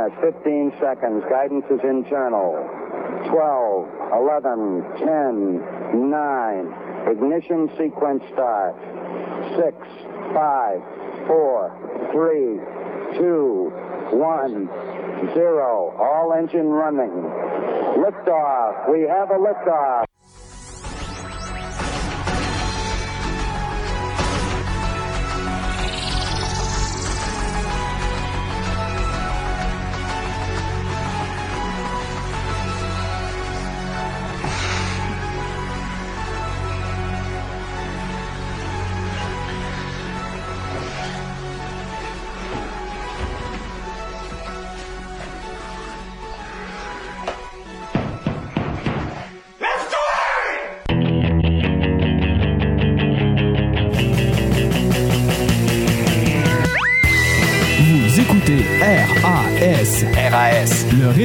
it. 15 seconds. Guidance is internal. 12, 11, 10, 9. Ignition sequence start. 6, 5, 4, 3, 2, 1, 0. All engine running. Liftoff. We have a liftoff.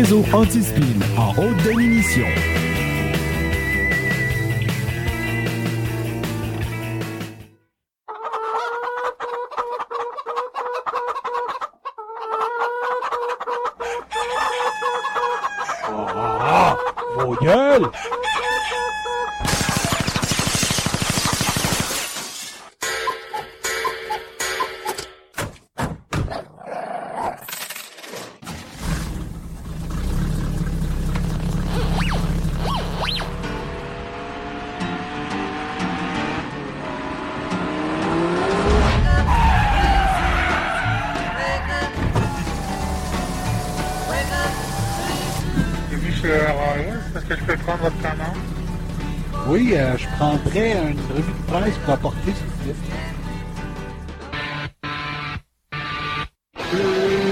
Réseau anti-spin en haute définition. Bon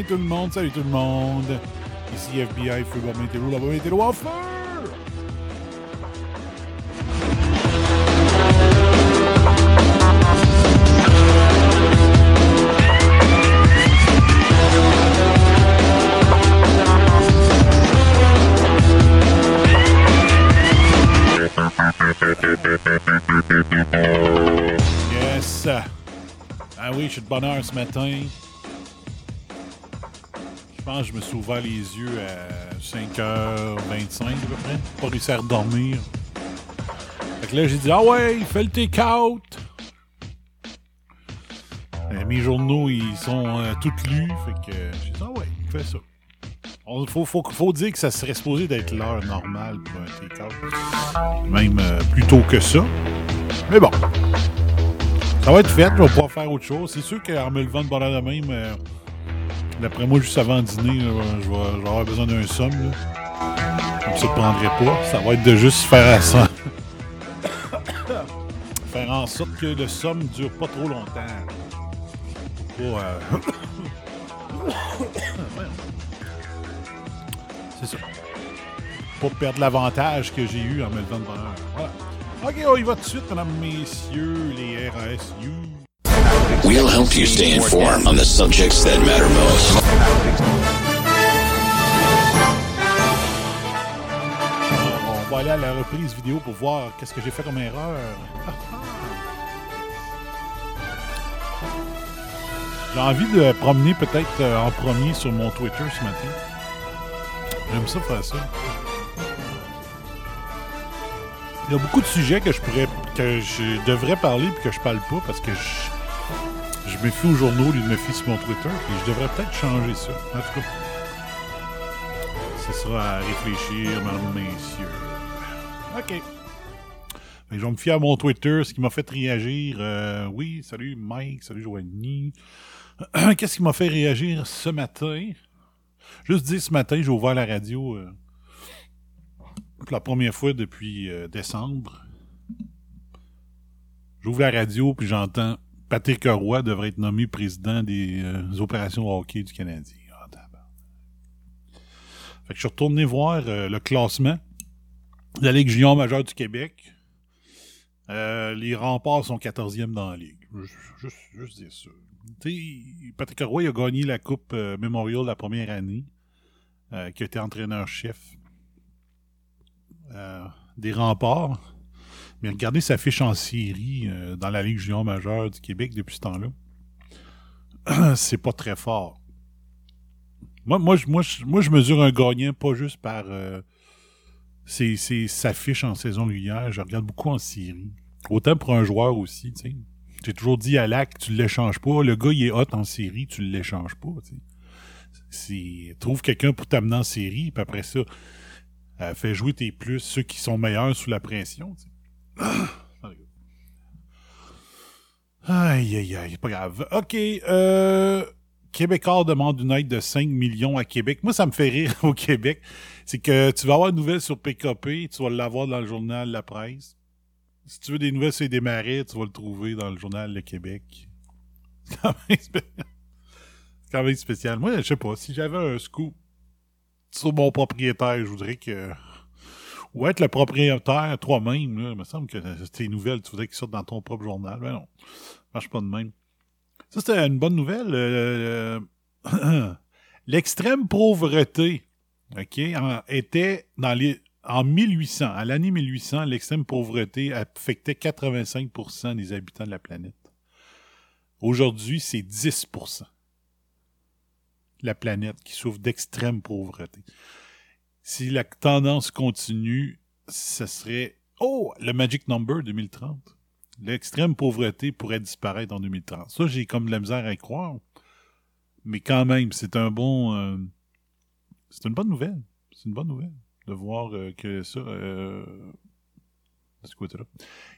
matin tout le monde, salut tout le monde. Ici FBI, Feu Bob Météo, là-bas Météo en feu! Yes! Ah oui, je suis de bonne heure ce matin. Je me suis ouvert les yeux à 5h25 à peu près. Pas réussi à redormir. Fait que là, j'ai dit, ah ouais, fais le take-out. Euh, mes journaux, ils sont euh, tous lus. Fait que euh, j'ai dit, ah ouais, fais ça. Il faut, dire que ça serait supposé d'être l'heure normale pour un take-out. Même plus tôt que ça. Mais bon. Ça va être fait, je vais pouvoir faire autre chose. C'est sûr qu'en me levant de bonheur de même, d'après moi, juste avant dîner, je, vais, avoir besoin d'un somme. Comme ça, je prendrai pas. Ça va être de juste faire à ça. faire en sorte que le somme dure pas trop longtemps. Pas, euh. C'est ça. Pas perdre l'avantage que j'ai eu en me levant de bonheur. Voilà. Ok, on y va tout de suite, mesdames, messieurs, les RASU. We'll help you stay informed on the subjects that matter most. Va aller à la reprise vidéo pour voir qu'est-ce que j'ai fait comme erreur. J'ai envie de promener peut-être euh, en premier sur mon Twitter ce matin. J'aime ça faire ça. Il y a beaucoup de sujets que je pourrais que je devrais parler puis que je parle pas parce que je, je me fie aux journaux de me fier sur mon Twitter puis je devrais peut-être changer ça. En tout cas. ce sera à réfléchir, mesdames, messieurs. OK. Que je vais me fier à mon Twitter, ce qui m'a fait réagir. euh, oui, salut Mike, salut Joanie. Qu'est-ce qui m'a fait réagir ce matin? Juste dire, ce matin, j'ai ouvert la radio euh, pour la première fois depuis euh, décembre. J'ouvre la radio, puis j'entends Patrick Roy devrait être nommé président des euh, opérations hockey du Canadien. Ah, je suis retourné voir euh, le classement de la Ligue junior majeure du Québec. Euh, les remparts sont 14e dans la Ligue. Juste, juste, ça. Patrick Roy a gagné la Coupe Memorial la première année, qui a été entraîneur-chef des remparts. Mais regardez sa fiche en série euh, dans la Ligue junior majeure du Québec depuis ce temps-là. C'est pas très fort. Moi, moi, je- moi, moi, je mesure un gagnant pas juste par euh, sa fiche en saison régulière. Je regarde beaucoup en série. Autant pour un joueur aussi, tu sais. J'ai toujours dit à Lac, tu l'échanges pas. Le gars, il est hot en série, tu l'échanges pas, tu Trouve quelqu'un pour t'amener en série, puis après ça, euh, fais jouer tes plus, ceux qui sont meilleurs sous la pression. Aïe, aïe, aïe, pas grave. OK, euh... Québécois demande une aide de 5 millions à Québec. Moi, ça me fait rire au Québec. C'est que tu vas avoir une nouvelle sur PKP, tu vas l'avoir dans le journal La Presse. Si tu veux des nouvelles sur les démarrés, tu vas le trouver dans le journal Le Québec. C'est quand quand même spécial. Moi, je sais pas, si j'avais un scoop sur mon propriétaire, je voudrais que... Ou être le propriétaire toi-même. Il me semble que tes nouvelles, tu voudrais qu'ils sortent dans ton propre journal. Mais non, ça marche pas de même. Ça, c'était une bonne nouvelle. euh, euh, L'extrême pauvreté, OK, était dans les... En 1800, à l'année 1800, l'extrême pauvreté affectait 85% des habitants de la planète. Aujourd'hui, c'est 10% la planète qui souffre d'extrême pauvreté. Si la tendance continue, ce serait... Oh, le Magic Number 2030. L'extrême pauvreté pourrait disparaître en 2030. Ça, j'ai comme de la misère à y croire. Mais quand même, c'est un bon... euh, c'est une bonne nouvelle. C'est une bonne nouvelle de voir euh, que ça... euh, de ce côté-là.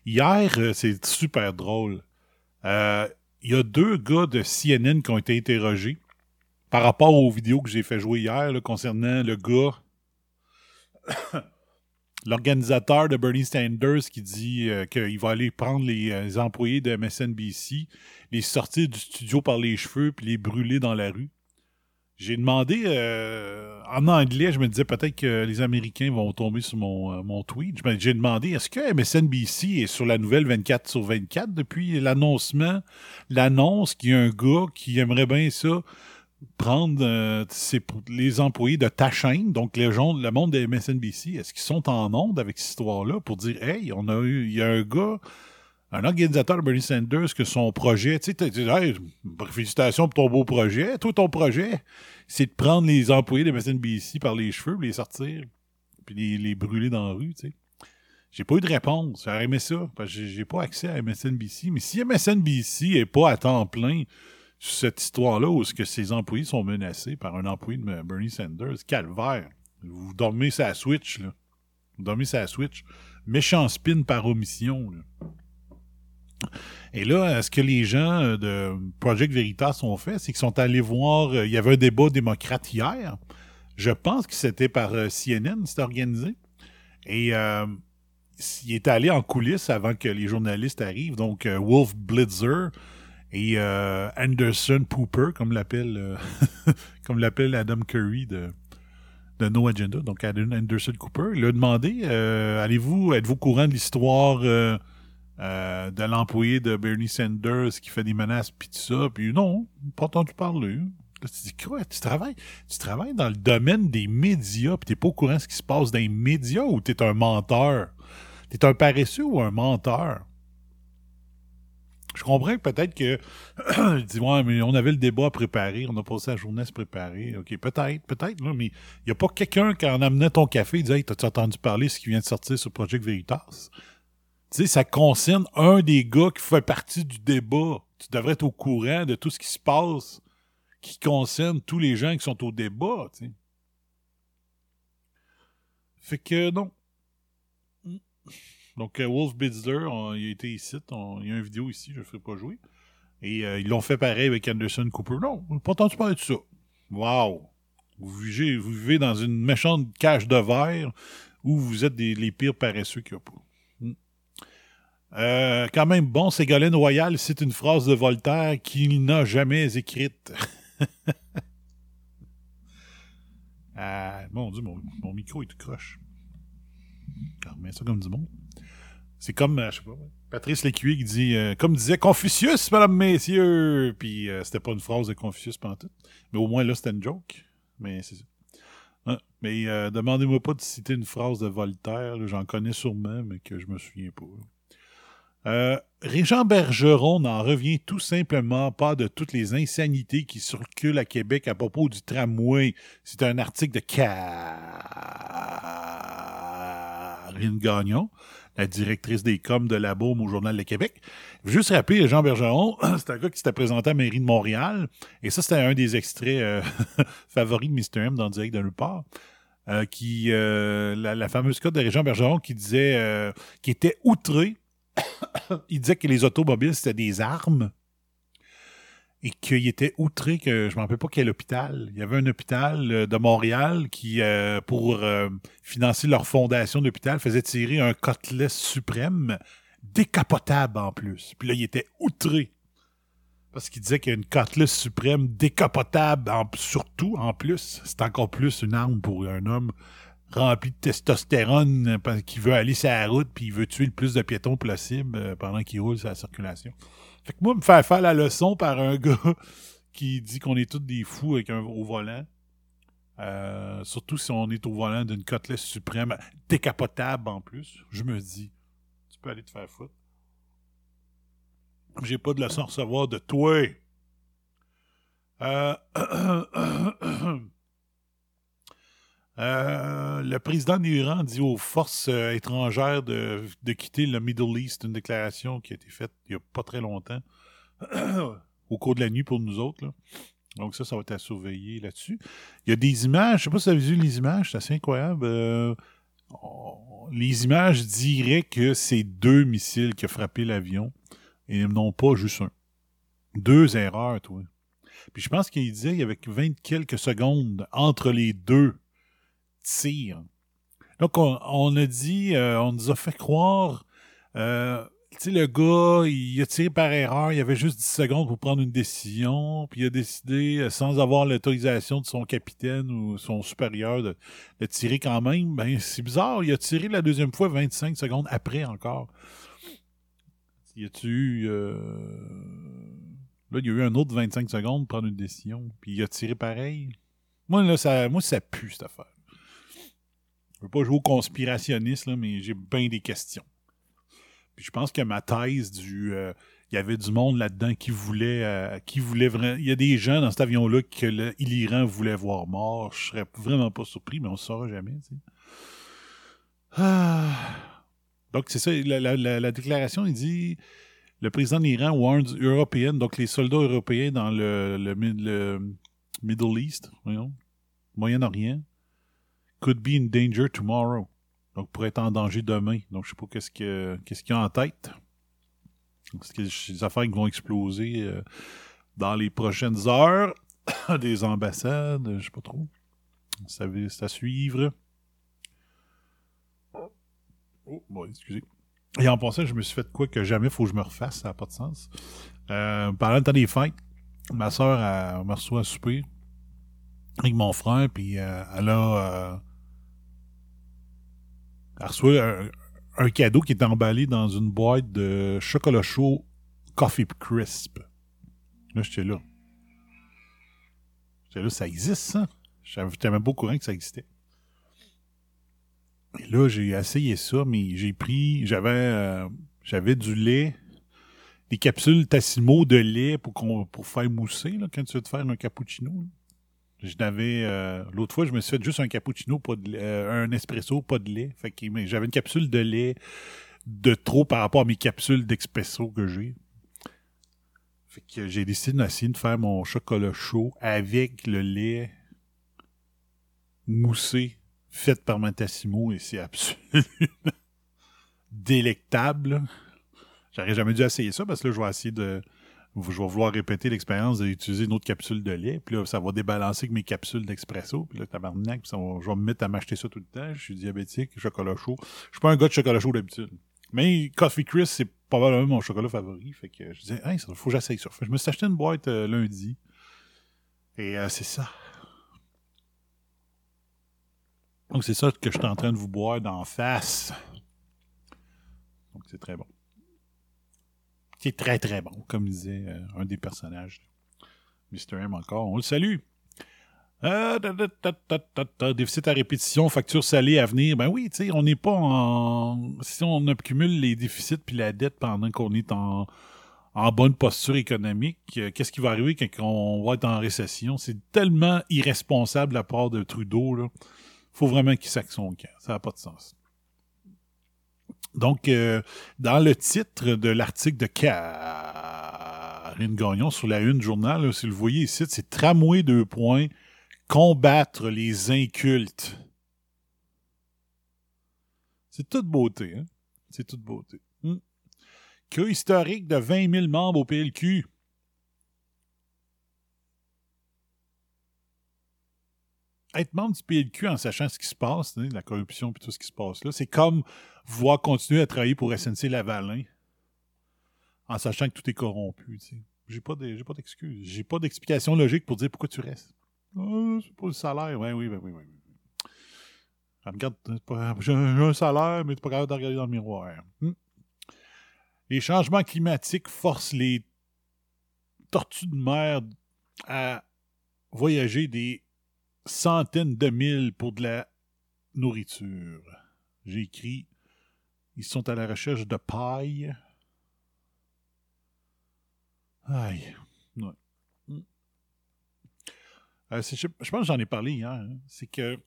Hier, c'est super drôle. Il y a deux gars de CNN qui ont été interrogés par rapport aux vidéos que j'ai fait jouer hier concernant le gars, l'organisateur de Bernie Sanders qui dit euh, qu'il va aller prendre les, euh, employés de MSNBC, les sortir du studio par les cheveux puis les brûler dans la rue. J'ai demandé euh, en anglais, je me disais peut-être que les Américains vont tomber sur mon, mon tweet. J'ai demandé est-ce que MSNBC est sur la nouvelle 24 sur 24 depuis l'annoncement, l'annonce qu'il y a un gars qui aimerait bien ça prendre euh, les employés de ta chaîne, donc les gens, le monde de MSNBC, est-ce qu'ils sont en onde avec cette histoire-là pour dire Hey, on a eu, il y a un gars, un organisateur de Bernie Sanders, que son projet, tu sais, dit Hey, félicitations pour ton beau projet. Toi, ton projet, c'est de prendre les employés de MSNBC par les cheveux, les sortir, puis les, brûler dans la rue, tu sais. J'ai pas eu de réponse. J'aurais aimé ça, parce que j'ai- pas accès à MSNBC. Mais si MSNBC est pas à temps plein cette histoire-là où est-ce que ses employés sont menacés par un employé de Bernie Sanders, calvaire. Vous dormez sa Switch, là. Vous dormez sa Switch. Méchant spin par omission, là. Et là, ce que les gens euh, de Project Veritas ont fait, c'est qu'ils sont allés voir. euh, Il y avait un débat démocrate hier. Je pense que c'était par euh, CNN, c'était organisé. Et il est allé en coulisses avant que les journalistes arrivent. Donc, Wolf Blitzer et euh, Anderson Pooper, comme l'appelle euh, comme l'appelle Adam Curry de, de No Agenda, donc Anderson Cooper, il a demandé euh, allez-vous, êtes-vous courant de l'histoire de l'employé de Bernie Sanders qui fait des menaces puis tout ça? Puis non, pas entendu parler. Là, tu dis quoi? Tu travailles, tu travailles dans le domaine des médias, puis t'es pas au courant de ce qui se passe dans les médias ou t'es un menteur? T'es un paresseux ou un menteur? Je comprends que peut-être que je dis ouais, mais on avait le débat à préparer, on a passé la journée à se préparer. OK, peut-être, peut-être, mais il n'y a pas quelqu'un qui en amenait ton café et disait Hey, t'as-tu entendu parler de ce qui vient de sortir sur Project Veritas? Tu sais, ça concerne un des gars qui fait partie du débat. Tu devrais être au courant de tout ce qui se passe qui concerne tous les gens qui sont au débat, tu sais. Fait que non. Donc, euh, Wolf Blitzer, on- il a été ici. il y a une vidéo ici, je ne ferai pas jouer. Et euh, ils l'ont fait pareil avec Anderson Cooper. Non, on n'a pas entendu parler de ça. Wow! Vous vivez, dans une méchante cage de verre où vous êtes les pires paresseux qu'il n'y a pas. Mm. Euh, quand même, bon, Ségolène Royal cite une phrase de Voltaire qu'il n'a jamais écrite. Mon Dieu, mon, micro est tout croche. Ça comme du monde. C'est comme, euh, je sais pas, Patrice Lécuyer qui dit, euh, comme disait Confucius, mesdames, messieurs. Puis euh, c'était pas une phrase de Confucius pantoute. Mais au moins là, c'était une joke. Mais c'est ça. Ah, mais demandez-moi pas de citer une phrase de Voltaire. J'en connais sûrement, mais que je me souviens pas. Euh, Régent Bergeron n'en revient tout simplement pas de toutes les insanités qui circulent à Québec à propos du tramway. C'est un article de Karine Gagnon, la directrice des coms de la Baume au Journal de Québec. Juste rappeler, Jean Bergeron, c'est un gars qui s'était présenté à la mairie de Montréal. Et ça, c'était un des extraits euh, favoris de Mr. M dans le direct de nulle part. Euh, qui, euh, la, fameuse cote de Régent Bergeron qui disait, qui était outré il disait que les automobiles, c'était des armes. Et qu'il était outré que, je ne me rappelle pas quel hôpital. Il y avait un hôpital euh, de Montréal qui, euh, pour euh, financer leur fondation d'hôpital, faisait tirer un côtelet suprême décapotable en plus. Puis là, il était outré. Parce qu'il disait qu'une côtelet suprême décapotable, en- surtout en plus, c'est encore plus une arme pour un homme rempli de testostérone parce qu'il veut aller sur la route puis il veut tuer le plus de piétons possible pendant qu'il roule la circulation. Fait que moi, me faire faire la leçon par un gars qui dit qu'on est tous des fous avec un, au volant, euh, surtout si on est au volant d'une côtelette suprême décapotable en plus, je me dis, tu peux aller te faire foutre. J'ai pas de leçon à recevoir de toi. Euh, Euh, le président d'Iran dit aux forces euh, étrangères de, de quitter le Middle East, une déclaration qui a été faite il n'y a pas très longtemps, au cours de la nuit pour nous autres. Donc ça, ça va être à surveiller là-dessus. Il y a des images, je sais pas si vous avez vu les images, c'est assez incroyable. Euh, les images diraient que c'est deux missiles qui ont frappé l'avion et non pas juste un. Deux erreurs, toi. Puis je pense qu'il disait qu'il y avait 20 quelques secondes entre les deux tirs. Donc, on, on a dit, euh, on nous a fait croire, euh, tu sais, le gars, il a tiré par erreur, il avait juste 10 secondes pour prendre une décision, puis il a décidé, euh, sans avoir l'autorisation de son capitaine ou son supérieur, de, tirer quand même. Ben, c'est bizarre, il a tiré la deuxième fois 25 secondes après encore. Y a-tu eu. Là, il y a eu un autre 25 secondes pour prendre une décision, puis il a tiré pareil. Moi, là, ça, moi, ça pue, cette affaire. Je veux pas jouer au conspirationniste, là, mais j'ai bien des questions. Puis je pense que ma thèse du. euh, il y avait du monde là-dedans qui voulait. euh, voulait vraiment. Il y a des gens dans cet avion-là que l'Iran voulait voir mort. Je serais vraiment pas surpris, mais on ne saura jamais. Ah. Donc, c'est ça. La, la- la- la déclaration, il dit. Le président de l'Iran warns Europeans, donc les soldats européens dans le, le, mid- le Middle East, Moyen-Orient, could be in danger tomorrow. Donc, pourrait être en danger demain. Donc, je sais pas qu'est-ce que qu'est-ce qu'il y a en tête. Est-ce que c'est des affaires qui vont exploser euh, dans les prochaines heures? des ambassades, je sais pas trop. Ça à suivre. Oh, bon, excusez. Et en passant, je me suis fait quoi que jamais faut que je me refasse, ça n'a pas de sens. Euh, pendant temps des fêtes, ma soeur me reçoit à souper avec mon frère, puis euh, elle a. reçoit un, un cadeau qui est emballé dans une boîte de chocolat chaud Coffee Crisp. Là, j'étais là. J'étais là, ça existe, ça? J'étais même pas au courant que ça existait. Et là, j'ai essayé ça, mais j'ai pris. J'avais euh, j'avais du lait, des capsules Tassimo de lait pour, pour faire mousser, quand tu veux te faire un cappuccino. Je n'avais. euh, L'autre fois, je me suis fait juste un cappuccino, pas de lait- euh, un espresso, pas de lait. Fait que j'avais une capsule de lait de trop par rapport à mes capsules d'expresso que j'ai. Fait que j'ai décidé d'essayer de faire mon chocolat chaud avec le lait moussé faite par Matassimo et c'est absolument délectable. J'aurais jamais dû essayer ça parce que là, je vais essayer de. Je vais vouloir répéter l'expérience d'utiliser une autre capsule de lait. Puis là, ça va débalancer avec mes capsules d'expresso. Puis là, tabarnak, puis ça va- je vais me mettre à m'acheter ça tout le temps. Je suis diabétique, chocolat chaud. Je suis pas un gars de chocolat chaud d'habitude. Mais Coffee Crisp, c'est probablement mon chocolat favori. Fait que je disais, hey, ça faut que j'essaye ça. Je me suis acheté une boîte euh, lundi. Et euh, c'est ça. Donc c'est ça que je suis en train de vous boire d'en face. Donc c'est très bon. C'est très très bon, comme disait euh, un des personnages. Mr. M encore, on le salue. Euh, déficit à répétition, facture salée à venir. Ben oui, tu sais, on n'est pas en. Si on accumule les déficits puis la dette pendant qu'on est en, en bonne posture économique, euh, qu'est-ce qui va arriver quand on va être en récession? C'est tellement irresponsable de la part de Trudeau, là. Faut vraiment qu'il saque son camp. Ça n'a pas de sens. Donc, euh, dans le titre de l'article de Karine Gagnon sur la une journal, si vous le voyez ici, c'est tramway deux points, combattre les incultes. C'est toute beauté, hein? C'est toute beauté. Hmm. Queue historique de 20 000 membres au PLQ. Être membre du PLQ en sachant ce qui se passe, la corruption et tout ce qui se passe là, c'est comme vouloir continuer à travailler pour SNC Lavalin en sachant que tout est corrompu. J'ai pas de- j'ai pas d'explication logique pour dire pourquoi tu restes. Ah, c'est pas le salaire. Ouais, oui, ben oui, oui. Regarde, j'ai un salaire, mais tu pas capable de regarder dans le miroir. Hmm. Les changements climatiques forcent les tortues de mer à voyager des centaines de milles pour de la nourriture. J'ai écrit Ils sont à la recherche de paille. Aïe. Ouais. Euh, je, pense que j'en ai parlé hier. hein. C'est que.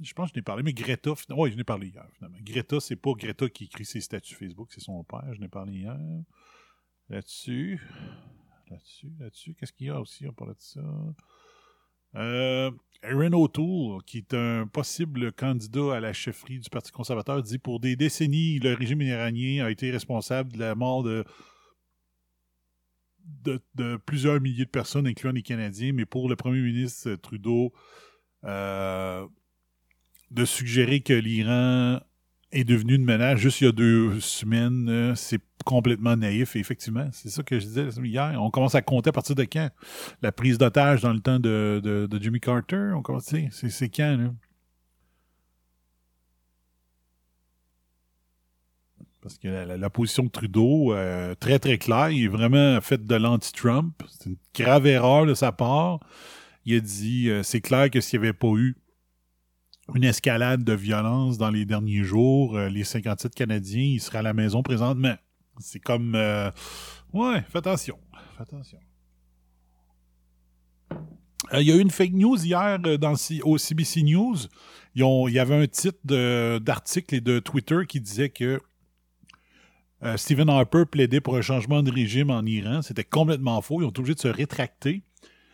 Je pense que je n'ai parlé, mais Greta. Oui, je n'ai parlé hier, finalement. Greta, c'est pas Greta qui écrit ses statuts Facebook, c'est son père. Je n'ai parlé hier. Là-dessus. Là-dessus, là-dessus. Qu'est-ce qu'il y a aussi à parler de ça? Euh, Aaron O'Toole, qui est un possible candidat à la chefferie du Parti conservateur, dit pour des décennies, le régime iranien a été responsable de la mort de, plusieurs milliers de personnes, incluant les Canadiens, mais pour le premier ministre Trudeau, euh, de suggérer que l'Iran est devenu une menace juste il y a deux semaines, euh, c'est complètement naïf. Effectivement, c'est ça que je disais hier. On commence à compter à partir de quand? La prise d'otage dans le temps de, Jimmy Carter? On commence, c'est, c'est quand, là? Parce que la position de Trudeau, euh, très très claire, il est vraiment fait de l'anti-Trump. C'est une grave erreur de sa part. Il a dit, euh, c'est clair que s'il n'y avait pas eu une escalade de violence dans les derniers jours, euh, les 57 Canadiens, ils seraient à la maison présentement. C'est comme... euh, ouais, fais attention. Fais attention. Euh, Il y a eu une fake news hier dans, au CBC News. Il y avait un titre d'article et de Twitter qui disait que Stephen Harper plaidait pour un changement de régime en Iran. C'était complètement faux. Ils ont été obligés de se rétracter.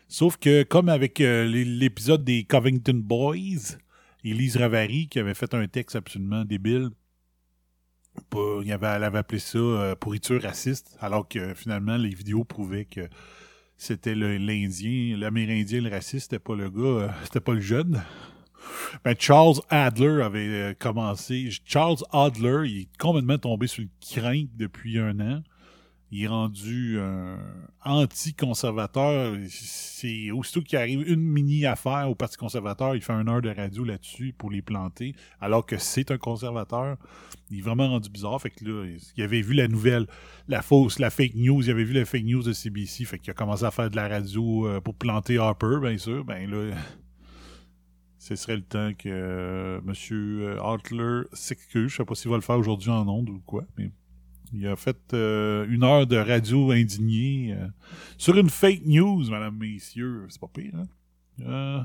Sauf que, comme avec l'épisode des Covington Boys, Élise Ravary, qui avait fait un texte absolument débile, pas- il avait, elle avait appelé ça euh, pourriture raciste, alors que finalement, les vidéos prouvaient que c'était l'Indien, l'Amérindien, le raciste, c'était pas le gars, euh, c'était pas le jeune. Ben, Charles Adler avait euh, commencé. Charles Adler, il est complètement tombé sur le crin depuis un an. Il est rendu un anti-conservateur. C'est aussitôt qu'il arrive une mini affaire au Parti conservateur, il fait une heure de radio là-dessus pour les planter, alors que c'est un conservateur. Il est vraiment rendu bizarre. Fait que là, il avait vu la nouvelle, la fausse, la fake news. Il avait vu la fake news de CBC. Fait qu'il a commencé à faire de la radio euh, pour planter Harper, bien sûr. Ben là, ce serait le temps que euh, M. Hartler s'excuse. Je sais pas s'il va le faire aujourd'hui en ondes ou quoi, mais il a fait euh, une heure de radio indignée euh, sur une fake news, madame, messieurs. C'est pas pire, hein? Euh,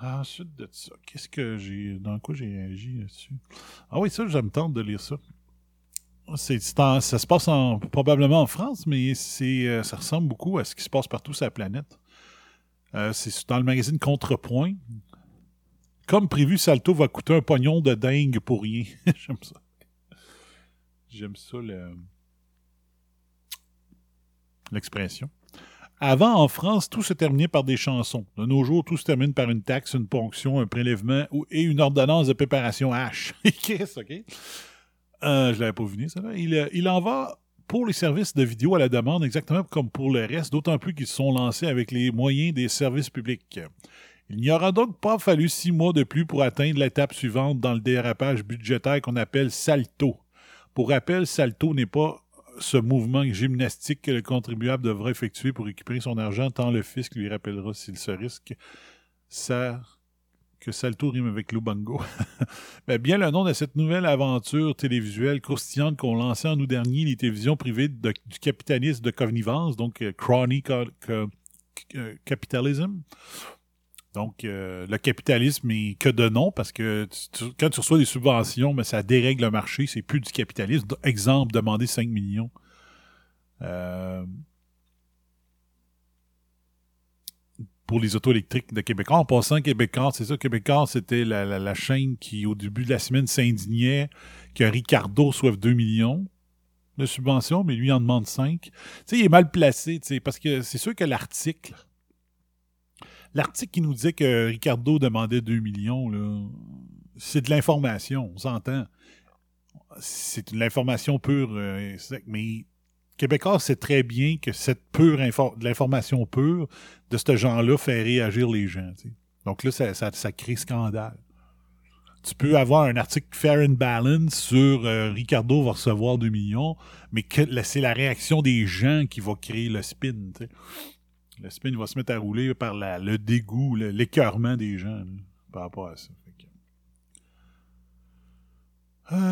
ensuite de ça, qu'est-ce que j'ai. Dans quoi j'ai réagi là-dessus? Ah oui, ça, je me tente de lire ça. C'est, ça se passe en, probablement en France, mais ça ressemble beaucoup à ce qui se passe partout sur la planète. C'est dans le magazine Contrepoint. Comme prévu, Salto va coûter un pognon de dingue pour rien. J'aime ça. J'aime ça, le- l'expression. Avant, en France, tout se terminait par des chansons. De nos jours, tout se termine par une taxe, une ponction, un prélèvement et une ordonnance de préparation H. Chris, OK? Euh, je l'avais pas vu, ça. là. Il, euh, il en va pour les services de vidéo à la demande, exactement comme pour le reste, d'autant plus qu'ils sont lancés avec les moyens des services publics. Il n'y aura donc pas fallu six mois de plus pour atteindre l'étape suivante dans le dérapage budgétaire qu'on appelle salto. Pour rappel, salto n'est pas ce mouvement gymnastique que le contribuable devra effectuer pour récupérer son argent, tant le fisc lui rappellera s'il se risque. Ça, que Salto rime avec Lubango. Ben, bien le nom de cette nouvelle aventure télévisuelle croustillante qu'ont lancée en août dernier les télévisions privées du capitalisme de connivence, donc euh, crony euh, capitalism. Donc, euh, le capitalisme est que de nom, parce que quand tu reçois des subventions, mais ça dérègle le marché, c'est plus du capitalisme. Exemple, demander 5 millions. Euh, pour les autos électriques de Québécois. En passant, Québécois, c'est ça, Québécois, c'était la, chaîne qui, au début de la semaine, s'indignait que Ricardo soit 2 millions de subventions, mais lui en demande 5. Tu sais, il est mal placé, parce que c'est sûr que l'article, l'article qui nous disait que Ricardo demandait 2 millions, c'est de l'information, on s'entend. C'est de l'information pure, euh, mais Québécois sait très bien que cette pure de l'information pure de ce genre-là fait réagir les gens. Donc là, ça, crée scandale. Tu peux avoir un article fair and balance sur euh, Ricardo va recevoir 2 millions, mais c'est la réaction des gens qui va créer le spin. Le spin va se mettre à rouler par le dégoût, l'écœurement des gens par rapport à ça.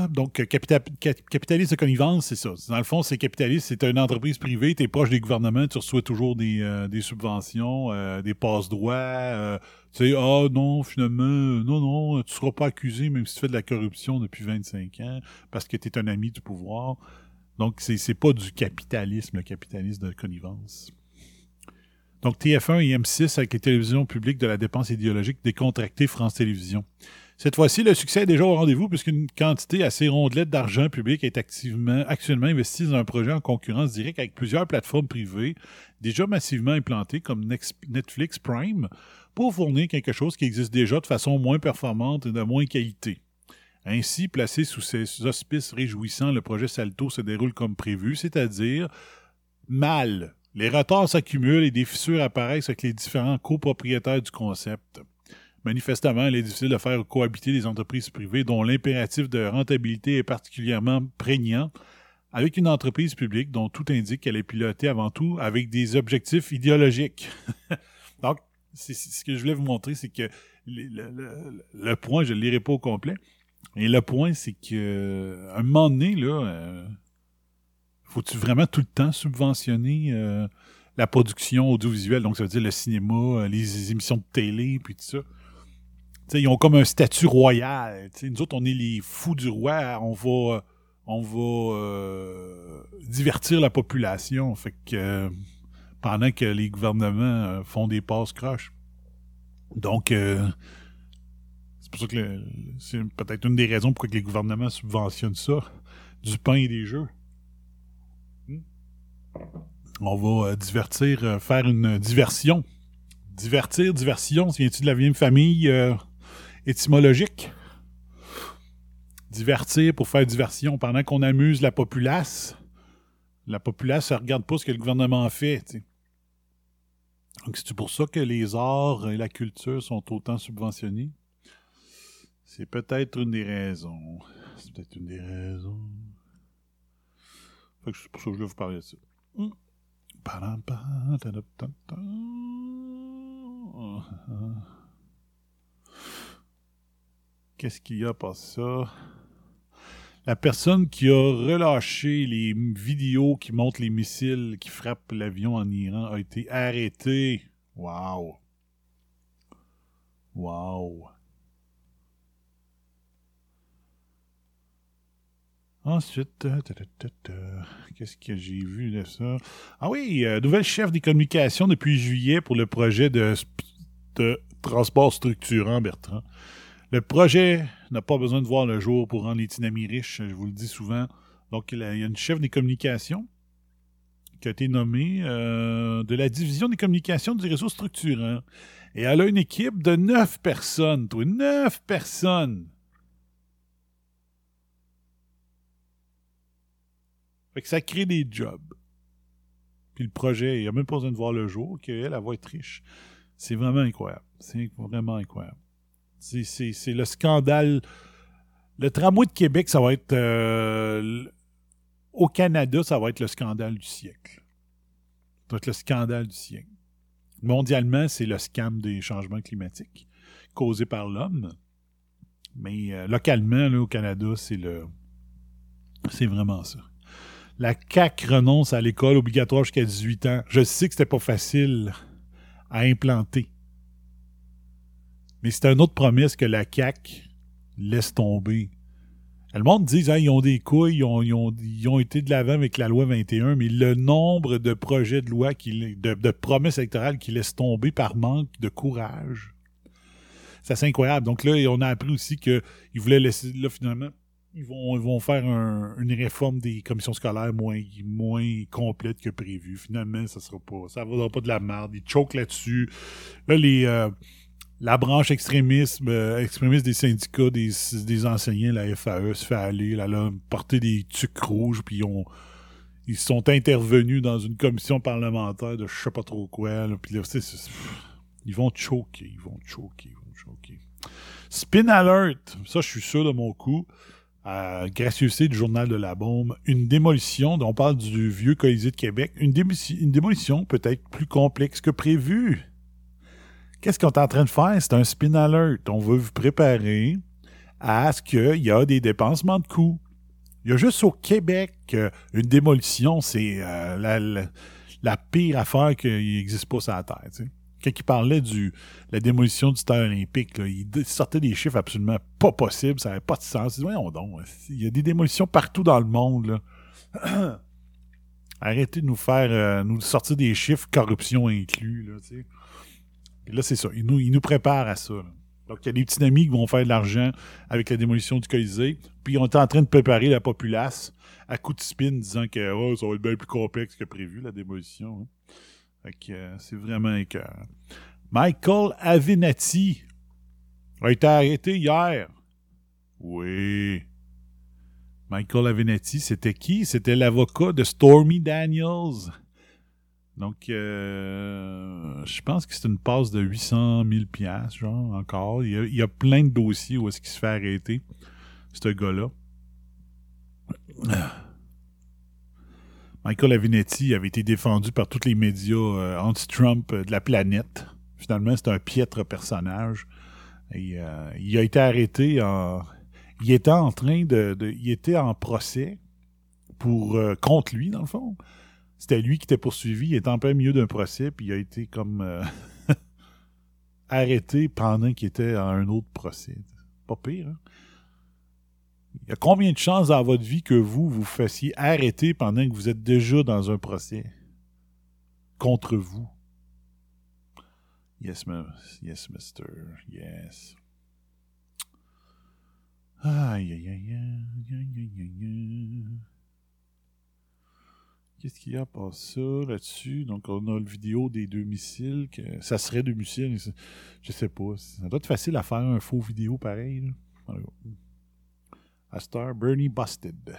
Donc, euh, cap- capitaliste de connivence, c'est ça. Dans le fond, c'est capitaliste, c'est une entreprise privée, tu es proche des gouvernements, tu reçois toujours des, euh, subventions, euh, des passe-droits. tu sais, ah non, finalement, non, non, tu seras pas accusé même si tu fais de la corruption depuis 25 ans parce que tu es un ami du pouvoir. Donc, c'est pas du capitalisme, le capitalisme de connivence. Donc, TF1 et M6 avec les télévisions publiques de la dépense idéologique décontractée France Télévisions. Cette fois-ci, le succès est déjà au rendez-vous puisqu'une quantité assez rondelette d'argent public est actuellement investie dans un projet en concurrence directe avec plusieurs plateformes privées déjà massivement implantées comme Netflix Prime pour fournir quelque chose qui existe déjà de façon moins performante et de moins qualité. Ainsi, placé sous ces auspices réjouissants, le projet Salto se déroule comme prévu, c'est-à-dire mal. Les retards s'accumulent et des fissures apparaissent avec les différents copropriétaires du concept. Manifestement, il est difficile de faire cohabiter des entreprises privées dont l'impératif de rentabilité est particulièrement prégnant avec une entreprise publique dont tout indique qu'elle est pilotée avant tout avec des objectifs idéologiques. Donc, c'est ce que je voulais vous montrer, c'est que le, point, je ne le lirai pas au complet, et le point, c'est que à un moment donné, là, euh, faut-tu vraiment tout le temps subventionner euh, la production audiovisuelle, donc ça veut dire le cinéma, euh, les émissions de télé, puis tout ça. Ils ont comme un statut royal. Nous autres, on est les fous du roi. On va, on va euh, divertir la population. Fait que euh, pendant que les gouvernements euh, font des passes croches. Donc, euh, c'est pour ça que c'est peut-être une des raisons pourquoi les gouvernements subventionnent ça, du pain et des jeux. On va euh, divertir, euh, faire une diversion. Divertir, diversion, ça vient-tu de la même famille euh, étymologique? Divertir pour faire diversion pendant qu'on amuse la populace. La populace ne regarde pas ce que le gouvernement fait. Donc, c'est pour ça que les arts et la culture sont autant subventionnés? C'est peut-être une des raisons. C'est peut-être une des raisons. C'est pour ça que je vais vous parler de ça. Qu'est-ce qu'il y a par ça? La personne qui a relâché les vidéos qui montrent les missiles qui frappent l'avion en Iran a été arrêtée. Wow. Wow. Ensuite, qu'est-ce que j'ai vu de ça? Ah oui, euh, nouvelle chef des communications depuis juillet pour le projet de transport structurant, Bertrand. Le projet n'a pas besoin de voir le jour pour rendre les Tinamis riches, je vous le dis souvent. Donc, il y a une chef des communications qui a été nommée euh, de la division des communications du réseau structurant. Et elle a une équipe de neuf personnes, toi, neuf personnes. Fait que ça crée des jobs. Puis le projet, il n'y a même pas besoin de voir le jour qu'elle, elle va être riche. C'est vraiment incroyable. C'est vraiment incroyable. C'est- le scandale. Le tramway de Québec, ça va être. euh, au Canada, ça va être le scandale du siècle. Ça va être le scandale du siècle. Mondialement, c'est le scam des changements climatiques causés par l'homme. Mais euh, localement, au Canada, c'est le. C'est vraiment ça. La CAQ renonce à l'école obligatoire jusqu'à 18 ans. Je sais que c'était pas facile à implanter. Mais c'est une autre promesse que la CAQ laisse tomber. Le monde dit hein, ils ont des couilles, ils ont, été de l'avant avec la loi 21, mais le nombre de projets de loi, de, promesses électorales qui laissent tomber par manque de courage, c'est incroyable. Donc là, on a appris aussi qu'ils voulaient laisser, là finalement, ils vont, faire un- une réforme des commissions scolaires moins, complète que prévu. Finalement, ça sera pas, ça vaudra pas de la merde. Ils choquent là-dessus. Là, les, euh, la branche extrémisme, euh, extrémiste des syndicats, des, enseignants, la FAE, se fait aller, là, là, porter des tucs rouges, puis ils ils sont intervenus dans une commission parlementaire de je sais pas trop quoi, puis ils vont choquer, ils vont choquer, ils vont choquer. Spin Alert, ça je suis sûr de mon coup. Euh, gracieuseté du journal de la bombe, une démolition, on parle du vieux Colisée de Québec, une, démolition- peut-être plus complexe que prévu. Qu'est-ce qu'on est en train de faire? C'est un spin alert. On veut vous préparer à ce qu'il y a des dépensements de coûts. Il y a juste au Québec une démolition, c'est euh, la, pire affaire qu'il n'existe pas sur la Terre. Quand il parlait de la démolition du stade olympique, il sortait des chiffres absolument pas possibles, ça n'avait pas de sens. Il Voyons donc, il y a des démolitions partout dans le monde. Arrêtez de nous faire euh, nous sortir des chiffres, corruption inclus. Là, c'est ça. Ils nous, ils nous préparent à ça. Donc, il y a des petits amis qui vont faire de l'argent avec la démolition du Colisée. Puis, on est en train de préparer la populace à coup de spin disant que oh, ça va être bien plus complexe que prévu, la démolition. hein. Euh, c'est vraiment écœurant. Michael Avenatti a été arrêté hier. Oui. Michael Avenatti, c'était qui? C'était l'avocat de Stormy Daniels. Donc, euh, je pense que c'est une passe de 800 000 piastres, genre, encore. Il y, a, il y a plein de dossiers où est-ce qu'il se fait arrêter, ce gars-là. Michael Avenatti avait été défendu par tous les médias euh, anti-Trump euh, de la planète. Finalement, c'est un piètre personnage. Euh, il a été arrêté en... Il était en train de... il était en procès pour contre lui, dans le fond. C'était lui qui était poursuivi. Il était en plein milieu d'un procès, puis il a été comme arrêté pendant qu'il était à un autre procès. Pas pire, hein? Il y a combien de chances dans votre vie que vous vous fassiez arrêter pendant que vous êtes déjà dans un procès? Contre vous? Yes, ma- yes, mister. Yes. Aïe, aïe, aïe, aïe, aïe, aïe. Qu'est-ce qu'il y a par ça là-dessus? Donc, on a le vidéo des deux missiles. Ça serait deux missiles. Je sais pas. Ça doit être facile à faire un faux vidéo pareil. À Star, Bernie Busted.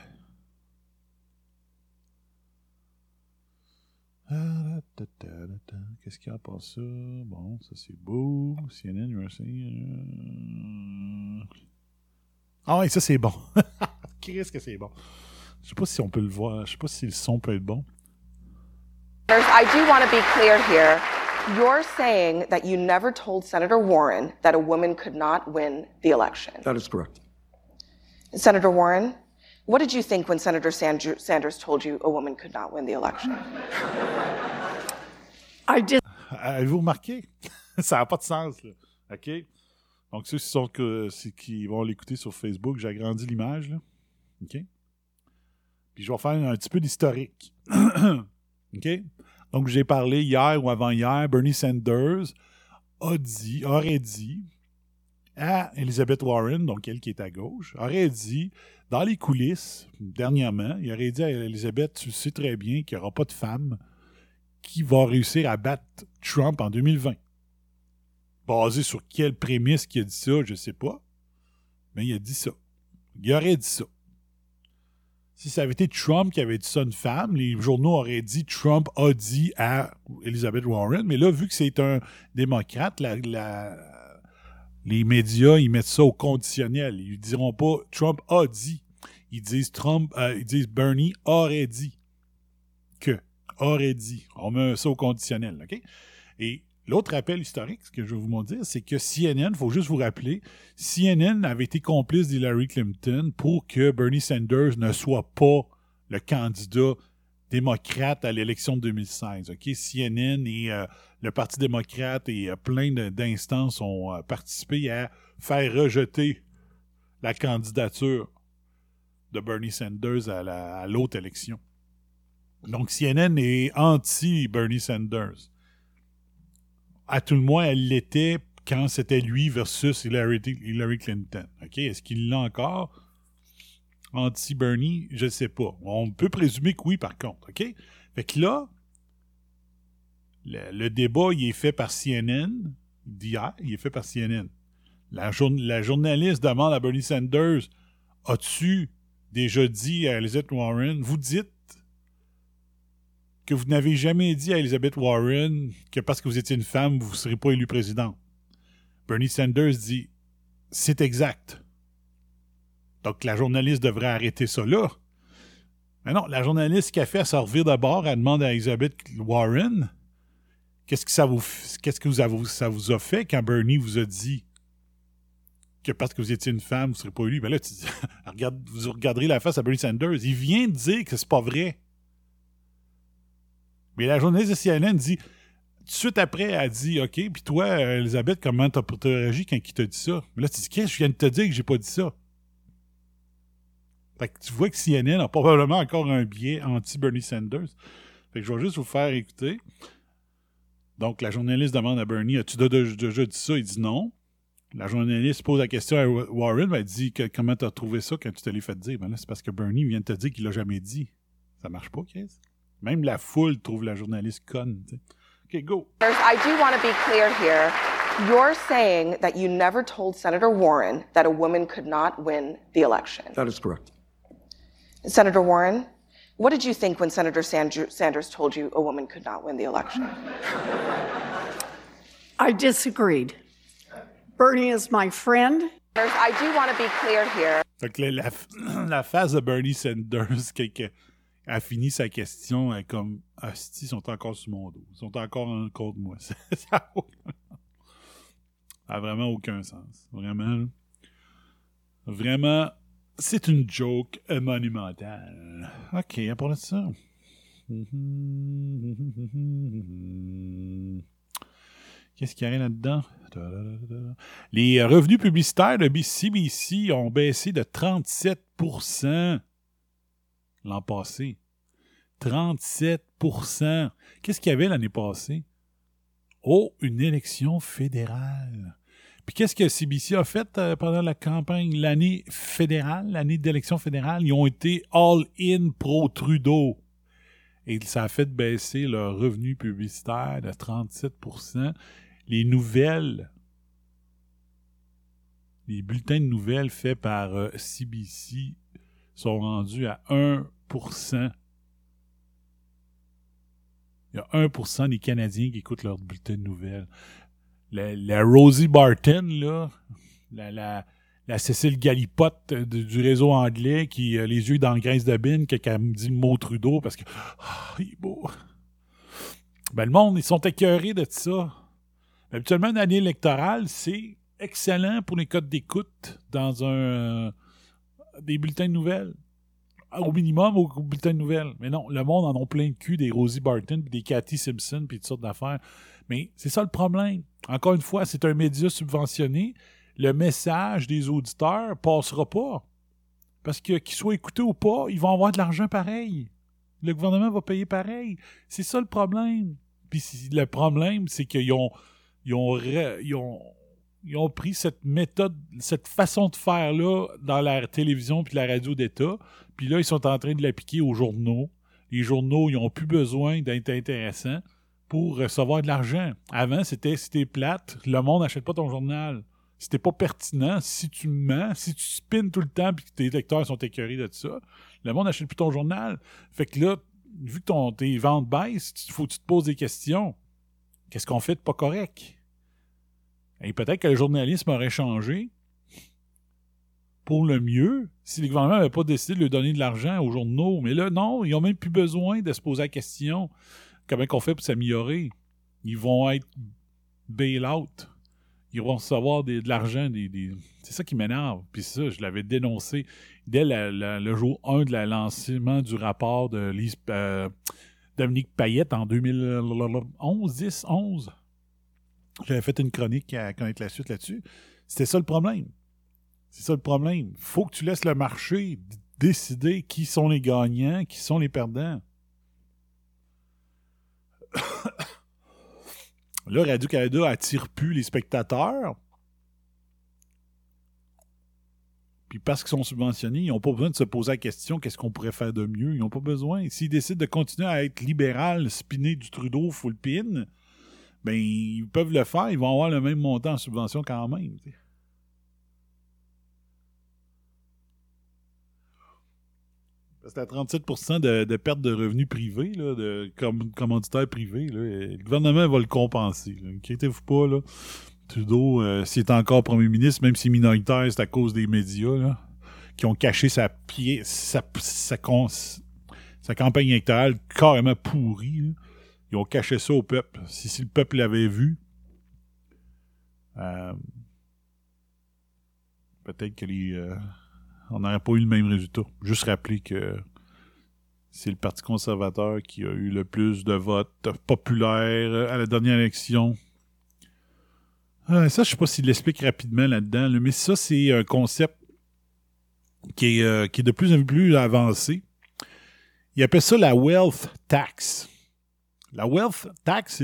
Qu'est-ce qu'il y a par ça? Bon, ça c'est beau. CNN, USA. euh. Ah ouais, ça c'est bon. Qu'est-ce que c'est bon? Je sais pas si on peut le voir. Je sais pas si le son peut être bon. I do want to be clear here. You're saying that you never told Senator Warren that a woman could not win the election. That is correct. Senator Warren, what did you think when Senator Sandr- Sanders told you a woman could not win the election? I did. Avez-vous remarqué? ça n'a pas de sens, là. OK? Donc, ceux qui, sont que, c'est- qui vont l'écouter sur Facebook, j'ai agrandi l'image, là. OK? Puis je vais faire un petit peu d'historique. OK? Donc, j'ai parlé hier ou avant-hier, Bernie Sanders a dit, aurait dit à Elizabeth Warren, donc elle qui est à gauche, aurait dit, dans les coulisses, dernièrement, il aurait dit à Elizabeth, tu sais très bien qu'il n'y aura pas de femme qui va réussir à battre Trump en 2020. Basé sur quelle prémisse qu'il a dit ça, je ne sais pas. Mais il a dit ça. Il aurait dit ça. Si ça avait été Trump qui avait dit ça à une femme, les journaux auraient dit Trump a dit à Elizabeth Warren. Mais là, vu que c'est un démocrate, la, la- les médias, ils mettent ça au conditionnel. Ils diront pas Trump a dit. Ils disent Trump, euh, ils disent Bernie aurait dit que aurait dit. On met ça au conditionnel, ok? Et l'autre rappel historique, ce que je vais vous dire, c'est que CNN, faut juste vous rappeler, CNN avait été complice d'Hillary Clinton pour que Bernie Sanders ne soit pas le candidat démocrate à l'élection de 2016. OK? CNN et euh, le Parti démocrate et euh, plein d'instances ont euh, participé à faire rejeter la candidature de Bernie Sanders à la- à l'autre élection. Donc CNN est anti-Bernie Sanders. À tout le moins, elle l'était quand c'était lui versus Hillary, Clinton. Est-ce qu'il l'a encore? Anti-Bernie, je ne sais pas. On peut présumer que oui, par contre. OK? Fait que là, le, débat, il est fait par CNN d'hier. Il est fait par CNN. La journaliste demande à Bernie Sanders As-tu déjà dit à Elizabeth Warren Vous dites que vous n'avez jamais dit à Elizabeth Warren que parce que vous étiez une femme, vous ne serez pas élu président. Bernie Sanders dit C'est exact. Donc la journaliste devrait arrêter ça là. Mais non, la journaliste qui a fait, elle se revire d'abord, elle demande à Elizabeth Warren qu'est-ce que ça vous qu'est-ce que vous avez- a fait quand Bernie vous a dit que parce que vous étiez une femme, vous ne serez pas élu. Ben là, tu dis- regarde, vous regarderez la face à Bernie Sanders. Il vient de dire que c'est pas vrai. Mais la journaliste de CNN dit, tout de suite après, elle dit OK, puis toi, euh, Elisabeth, comment t'as réagi quand il t'a dit ça Mais là, tu dis Qu'est-ce que je viens de te dire que j'ai pas dit ça Fait que tu vois que CNN a probablement encore un biais anti-Bernie Sanders. Fait que je vais juste vous faire écouter. Donc, la journaliste demande à Bernie As-tu déjà déjà dit ça? Il dit non. La journaliste pose la question à Wa- Warren, ben, elle dit que, Comment t'as trouvé ça quand tu te l'es fait dire? Ben là, c'est parce que Bernie vient de te dire qu'il l'a jamais dit. Ça marche pas, Chris Même la foule trouve la journaliste conne. tu sais. OK, go. I do want to be clear here. You're saying that you never told Senator Warren that a woman could not win the election. That is correct. Senator Warren, what did you think when Senator Sanders told you a woman could not win the election? I disagreed. Bernie is my friend. I do want to be clear here. Fait que la, la, la face de Bernie Sanders, quand que- a fini sa question, elle est comme Asti, ils sont encore sur mon dos. Ils sont encore en contre moi. ça n'a aucun- a vraiment aucun sens. Vraiment. Vraiment, c'est une joke monumentale. OK, de ça. Qu'est-ce qu'il y a là-dedans? Les revenus publicitaires de CBC ont baissé de 37% l'an passé. 37% Qu'est-ce qu'il y avait l'année passée? Oh, une élection fédérale. Puis qu'est-ce que CBC a fait euh, pendant la campagne, l'année fédérale, l'année d'élection fédérale? Ils ont été all-in pro-Trudeau. Et ça a fait baisser leur revenu publicitaire de 37% Les nouvelles, les bulletins de nouvelles faits par euh, CBC sont rendus à 1% Il y a 1% des Canadiens qui écoutent leurs bulletins de nouvelles. La, Rosie Barton, là, la, la, la Cécile Galipotte euh, du, réseau anglais qui a les yeux dans la graisse de bine elle me dit le mot Trudeau parce que ah, il est beau. Ben, le monde, ils sont écœurés de ça. Habituellement, une année électorale, c'est excellent pour les codes d'écoute dans un euh, des bulletins de nouvelles. Au minimum, au, bulletin de nouvelles. Mais non, le monde en a plein de cul, des Rosie Barton, puis des Cathy Simpson, puis toutes sortes d'affaires. Mais c'est ça le problème. Encore une fois, c'est un média subventionné. Le message des auditeurs passera pas. Parce que qu'ils soient écoutés ou pas, ils vont avoir de l'argent pareil. Le gouvernement va payer pareil. C'est ça le problème. Puis le problème, c'est qu'ils ont, ils ont, ils ont, ils ont pris cette méthode, cette façon de faire-là dans la télévision puis la radio d'État, puis là, ils sont en train de l'appliquer aux journaux. Les journaux, ils n'ont plus besoin d'être intéressants pour recevoir de l'argent. Avant, c'était si t'es plate, le monde n'achète pas ton journal. Si t'es pas pertinent, si tu mens, si tu spins tout le temps puis que tes lecteurs sont écœurés de ça, le monde n'achète plus ton journal. Fait que là, vu que ton, tes ventes baissent, il faut que tu te poses des questions. Qu'est-ce qu'on fait de pas correct? Et peut-être que le journalisme aurait changé pour le mieux si le gouvernement n'avait pas décidé de lui donner de l'argent aux journaux. Mais là, non, ils n'ont même plus besoin de se poser la question comment on fait pour s'améliorer? Ils vont être bail-out. Ils vont recevoir de l'argent. Des, C'est ça qui m'énerve. Puis ça, je l'avais dénoncé dès le jour 1 de la lancement du rapport de euh, Dominique Payette en 2011, 10, 11. J'avais fait une chronique à connaître la suite là-dessus. C'était ça le problème. C'est ça le problème. faut que tu laisses le marché décider qui sont les gagnants, qui sont les perdants. Là, Radio-Canada attire plus les spectateurs. Puis parce qu'ils sont subventionnés, ils n'ont pas besoin de se poser la question qu'est-ce qu'on pourrait faire de mieux? Ils n'ont pas besoin. S'ils décident de continuer à être libéral, spinner du Trudeau full pin, ben ils peuvent le faire. Ils vont avoir le même montant en subvention quand même. C'était à 37 de, de perte de revenus privés, là, de com- commanditaires privés. Le gouvernement va le compenser. Inquiétez-vous pas. Là. Trudeau, euh, s'il est encore premier ministre, même est minoritaire, c'est à cause des médias qui ont caché sa, pied, sa, sa, campagne électorale carrément pourrie. Ils ont caché ça au peuple. Si, si le peuple l'avait vu, euh, peut-être que les, euh, on n'aurait pas eu le même résultat. Juste rappeler que c'est le Parti conservateur qui a eu le plus de votes populaires à la dernière élection. Ah, ça, je sais pas s'il l'explique rapidement là-dedans, là, mais ça, c'est un concept qui est, euh, qui est de plus en plus avancé. Il appelle ça la wealth tax. La wealth tax,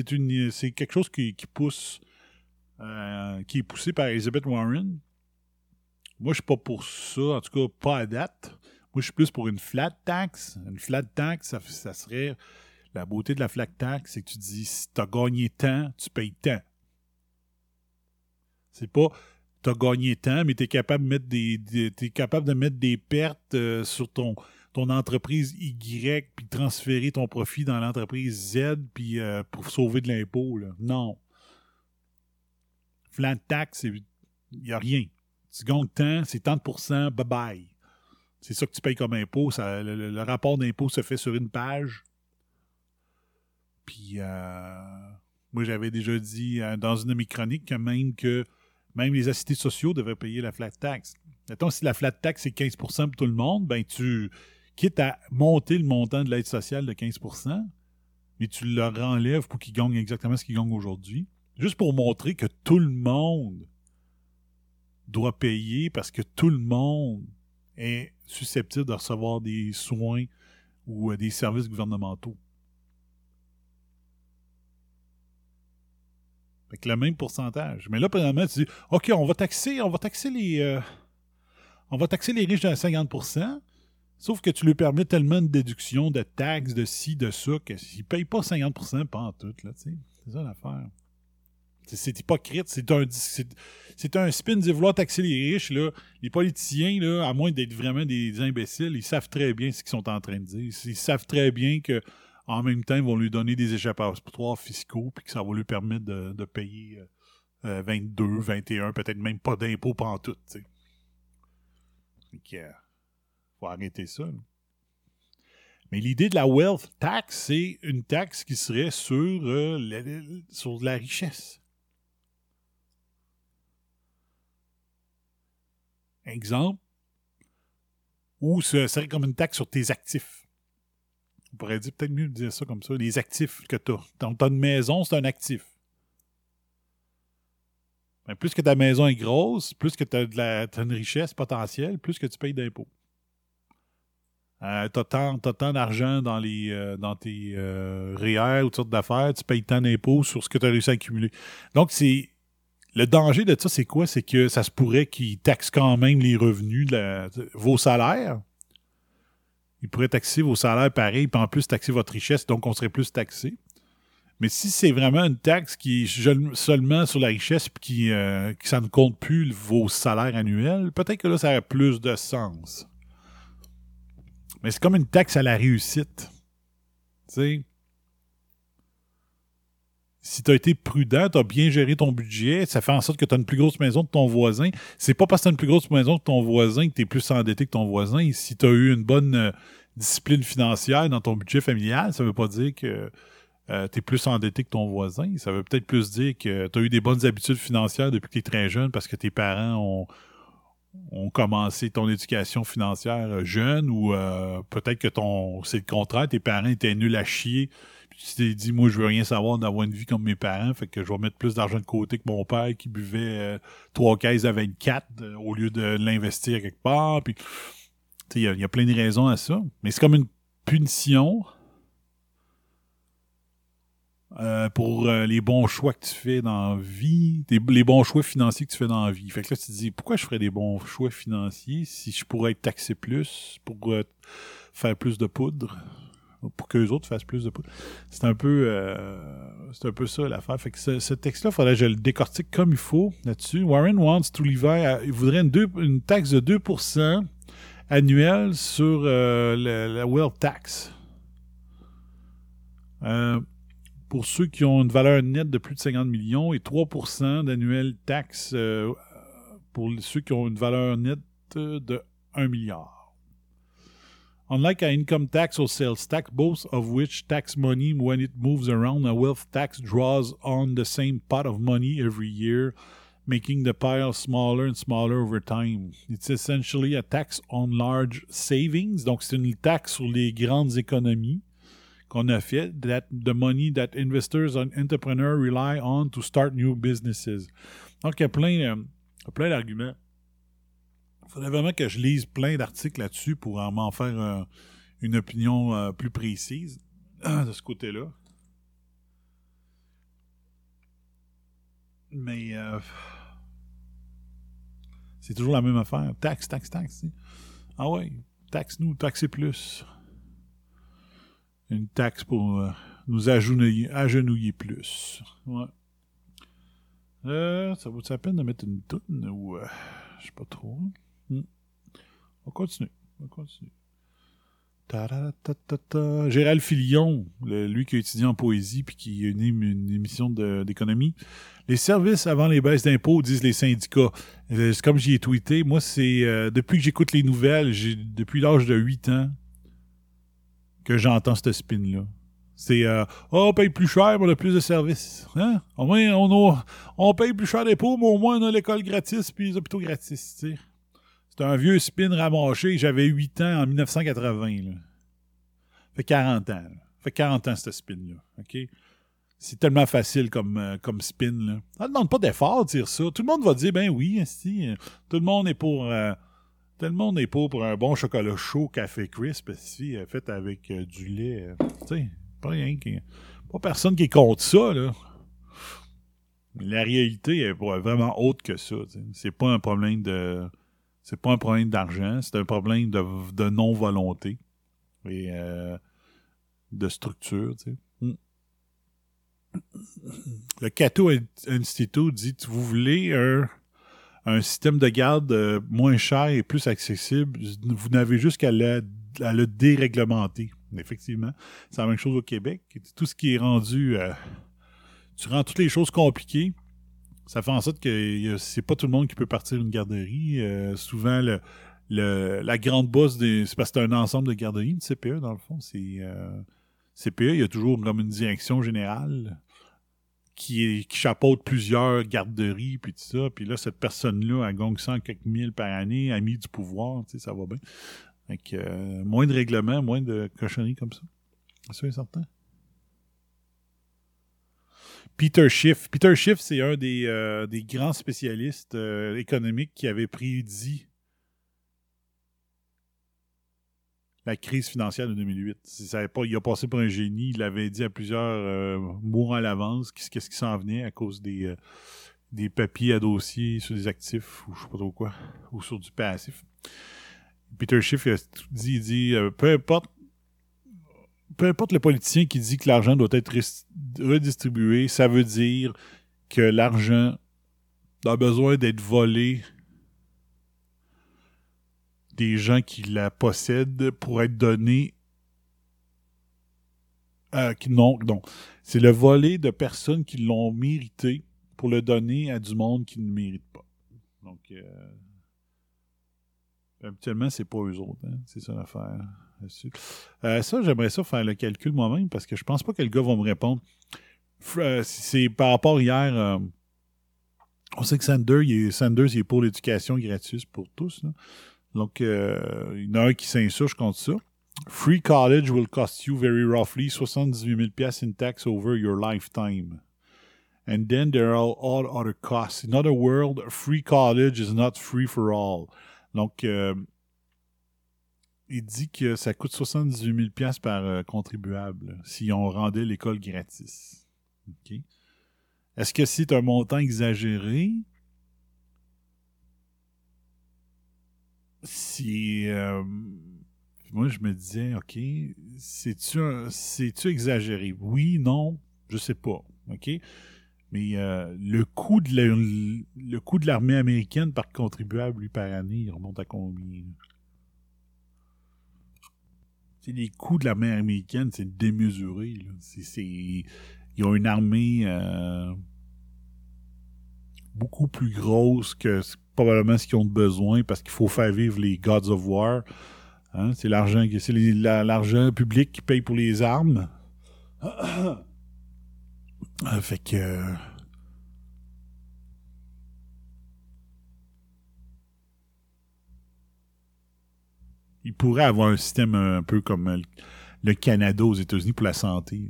c'est quelque chose qui pousse euh, qui est poussé par Elizabeth Warren. Moi, je suis pas pour ça, en tout cas pas à date. Moi, je suis plus pour une flat tax. Une flat tax, ça, ça serait la beauté de la flat tax, c'est que tu dis si tu as gagné tant, tu payes tant. C'est pas tu as gagné tant, mais tu es capable de mettre des, capable de mettre des pertes euh, sur ton ton entreprise Y puis transférer ton profit dans l'entreprise Z puis euh, pour sauver de l'impôt. Non. Flat tax, il n'y a rien. Tu gagnes tant, c'est tant de pourcents, bye bye. C'est ça que tu payes comme impôt. Ça, le, rapport d'impôt se fait sur une page. Puis, euh, moi, j'avais déjà dit euh, dans une de mes chroniques que même que même les assistés sociaux devraient payer la flat tax. Mettons, si la flat tax c'est 15 pour tout le monde, ben tu, quitte à monter le montant de l'aide sociale de 15% mais tu leur enlèves pour qu'ils gagnent exactement ce qu'ils gagnent aujourd'hui. Juste pour montrer que tout le monde doit payer parce que tout le monde est susceptible de recevoir des soins ou euh, des services gouvernementaux. Que le même pourcentage. Mais là, présentement, tu dis OK, on va taxer, on va taxer les. euh, on va taxer les riches à 50% Sauf que tu lui permets tellement de déductions, de taxes, de ci, de ça, qu'ils ne payent pas 50% pas en tout. C'est ça l'affaire. C'est- hypocrite. C'est un, spin de vouloir taxer les riches. Les politiciens, à moins d'être vraiment des imbéciles, ils savent très bien ce qu'ils sont en train de dire. Ils savent très bien que en même temps, ils vont lui donner des échappatoires fiscaux puis que ça va lui permettre de, payer euh, euh, 22, 21, peut-être même pas d'impôts pas en tout. tu sais. Fait que, euh, faut arrêter ça. Mais l'idée de la wealth tax, c'est une taxe qui serait euh, sur la richesse. Exemple, ou ce serait comme une taxe sur tes actifs. On pourrait dire peut-être mieux de dire ça comme ça. Les actifs que tu as. Donc, as une maison, c'est un actif. Ben, plus que ta maison est grosse, plus que tu as, une richesse potentielle, plus que tu payes d'impôts. Euh, tu as tant, d'argent dans, euh, tes euh, REER ou toutes sortes d'affaires, tu payes tant d'impôts sur ce que tu as réussi à accumuler. Donc, c'est le danger de ça, c'est quoi? C'est que ça se pourrait qu'ils taxent quand même les revenus, vos salaires. Ils pourraient taxer vos salaires pareil, puis en plus taxer votre richesse, donc on serait plus taxé. Mais si c'est vraiment une taxe qui est seulement sur la richesse, puis qui, euh, que ça ne compte plus vos salaires annuels, peut-être que là, ça a plus de sens. Mais c'est comme une taxe à la réussite. Tu sais, si tu as été prudent, tu as bien géré ton budget, ça fait en sorte que tu as une plus grosse maison que ton voisin. C'est pas parce que tu as une plus grosse maison que ton voisin que tu plus endetté que ton voisin. Si tu as eu une bonne euh, discipline financière dans ton budget familial, ça veut pas dire que tu es plus endetté que ton voisin. Ça veut peut-être plus dire que tu as eu des bonnes habitudes financières depuis que tu es très jeune parce que tes parents ont, ont commencé ton éducation financière euh, jeune ou euh, peut-être que ton c'est le contraire, tes parents étaient nuls à chier. Tu t'es dit, moi, je veux rien savoir d'avoir une vie comme mes parents, fait que je vais mettre plus d'argent de côté que mon père qui buvait euh, trois caisses à 24 euh, au lieu de l'investir quelque part. Puis, il y, a- plein de raisons à ça. Mais c'est comme une punition euh, pour euh, les bons choix que tu fais dans la vie, les bons choix financiers que tu fais dans la vie. Fait que là, tu te dis, pourquoi je ferais des bons choix financiers si je pourrais être taxé plus pour euh, faire plus de poudre? Pour que les autres fassent plus de poudre. C'est un peu euh, c'est un peu ça l'affaire. Fait que ce, texte-là, il faudrait que je le décortique comme il faut là-dessus. Warren wants to lever, à- il voudrait une, taxe de 2% annuelle sur euh, la wealth tax. Euh, pour ceux qui ont une valeur nette de plus de 50 millions et 3% d'annuelle taxe pour ceux qui ont une valeur nette de 1 milliard. Unlike an income tax or sales tax, both of which tax money when it moves around, a wealth tax draws on the same pot of money every year, making the pile smaller and smaller over time. It's essentially a tax on large savings, donc c'est une taxe sur les grandes économies qu'on a fait, that the money that investors and entrepreneurs rely on to start new businesses. Donc, il y a plein, euh, plein d'arguments. Faudrait vraiment que je lise plein d'articles là-dessus pour en- m'en faire euh, une opinion euh, plus précise de ce côté-là. Mais euh, c'est toujours la même affaire. Taxe, taxe, taxe. Ah ouais, taxe-nous, taxez plus. Une taxe pour nous agenouiller, plus. Ouais. Ça vaut la peine de mettre une toune ou euh, je sais pas trop. On continue. On continue. Gérald Filion, lui qui a étudié en poésie puis qui anime une émission de- d'économie. Les services avant les baisses d'impôts, disent les syndicats. Euh, comme j'y ai tweeté, moi, c'est euh, depuis que j'écoute les nouvelles, depuis l'âge de 8 ans que j'entends ce spin-là. C'est euh, oh, on paye plus cher, mais on a plus de services. Hein? Au moins, on, a- on paye plus cher d'impôts, mais au moins on a l'école gratis puis les hôpitaux gratis. C'est un vieux spin ramaché. J'avais 8 ans en 1980. Là. fait 40 ans. là. fait 40 ans, ce spin-là. C'est tellement facile comme, euh, comme spin. Là. Ça ne demande pas d'effort de dire ça. Tout le monde va dire, ben oui, esti, euh, tout le monde est pour... euh, tout le monde est pour, un bon chocolat chaud café crisp, euh, fait avec du lait. tu sais, pas rien qui... Pas personne qui contre ça, là. La réalité est vraiment autre que ça. C'est pas un problème de... C'est pas un problème d'argent, c'est un problème de, non-volonté et euh, de structure. Mm. Le Cato Institute dit vous voulez un, un système de garde euh, moins cher et plus accessible, vous n'avez juste qu'à le, à le déréglementer. Effectivement, c'est la même chose au Québec. Tout ce qui est rendu, euh, tu rends toutes les choses compliquées, ça fait en sorte que c'est pas tout le monde qui peut partir une garderie. Euh, souvent, la grande bosse, c'est parce que c'est un ensemble de garderies, une CPE, dans le fond. C'est euh, CPE, il y a toujours comme une direction générale qui, chapeaute plusieurs garderies, puis tout ça. Puis là, cette personne-là, elle gagne 100 quelques mille par année, a mis du pouvoir, tu sais, ça va bien. Que, euh, moins de règlements, moins de cochonneries comme ça. C'est certain. Peter Schiff. Peter Schiff, c'est un des, euh, des grands spécialistes euh, économiques qui avait prédit la crise financière de 2008. Si ça avait pas, il a passé pour un génie. Il l'avait dit à plusieurs euh, mois à l'avance qu'est-ce qui s'en venait à cause des, des papiers à dossier sur des actifs ou sur du passif. Peter Schiff il a dit, il dit peu importe peu importe le politicien qui dit que l'argent doit être redistribué, ça veut dire que l'argent a besoin d'être volé des gens qui la possèdent pour être donné non, non. C'est le volet de personnes qui l'ont mérité pour le donner à du monde qui ne mérite pas. Donc, euh, habituellement, c'est pas eux autres. hein. C'est ça l'affaire. Euh, ça, j'aimerais ça faire le calcul moi-même parce que je pense pas que le gars va me répondre. Euh, c'est par rapport hier. euh, on sait que Sanders, il est, Sanders, pour l'éducation gratuite pour tous. Donc, il y en a un qui s'insurge contre ça. Free college will cost you very roughly 78 000 piastres in tax over your lifetime. And then there are all other costs. In other words, free college is not free for all. Donc, euh, il dit que ça coûte 78 000 piastres par euh, contribuable si on rendait l'école gratis. Est-ce que c'est un montant exagéré? Si... euh, moi, je me disais, OK, c'est-tu c'est-tu exagéré? Oui, non, je sais pas. OK? Mais euh, le coût de le coût de l'armée américaine par contribuable, lui, par année, il remonte à combien? Les coûts de l'armée américaine, c'est démesuré. ils ont une armée euh, beaucoup plus grosse que probablement ce qu'ils ont besoin parce qu'il faut faire vivre les Gods of War. Hein, c'est l'argent c'est l'argent public qui paye pour les armes. Euh, fait que. Il pourrait avoir un système un peu comme euh, le Canada aux États-Unis pour la santé.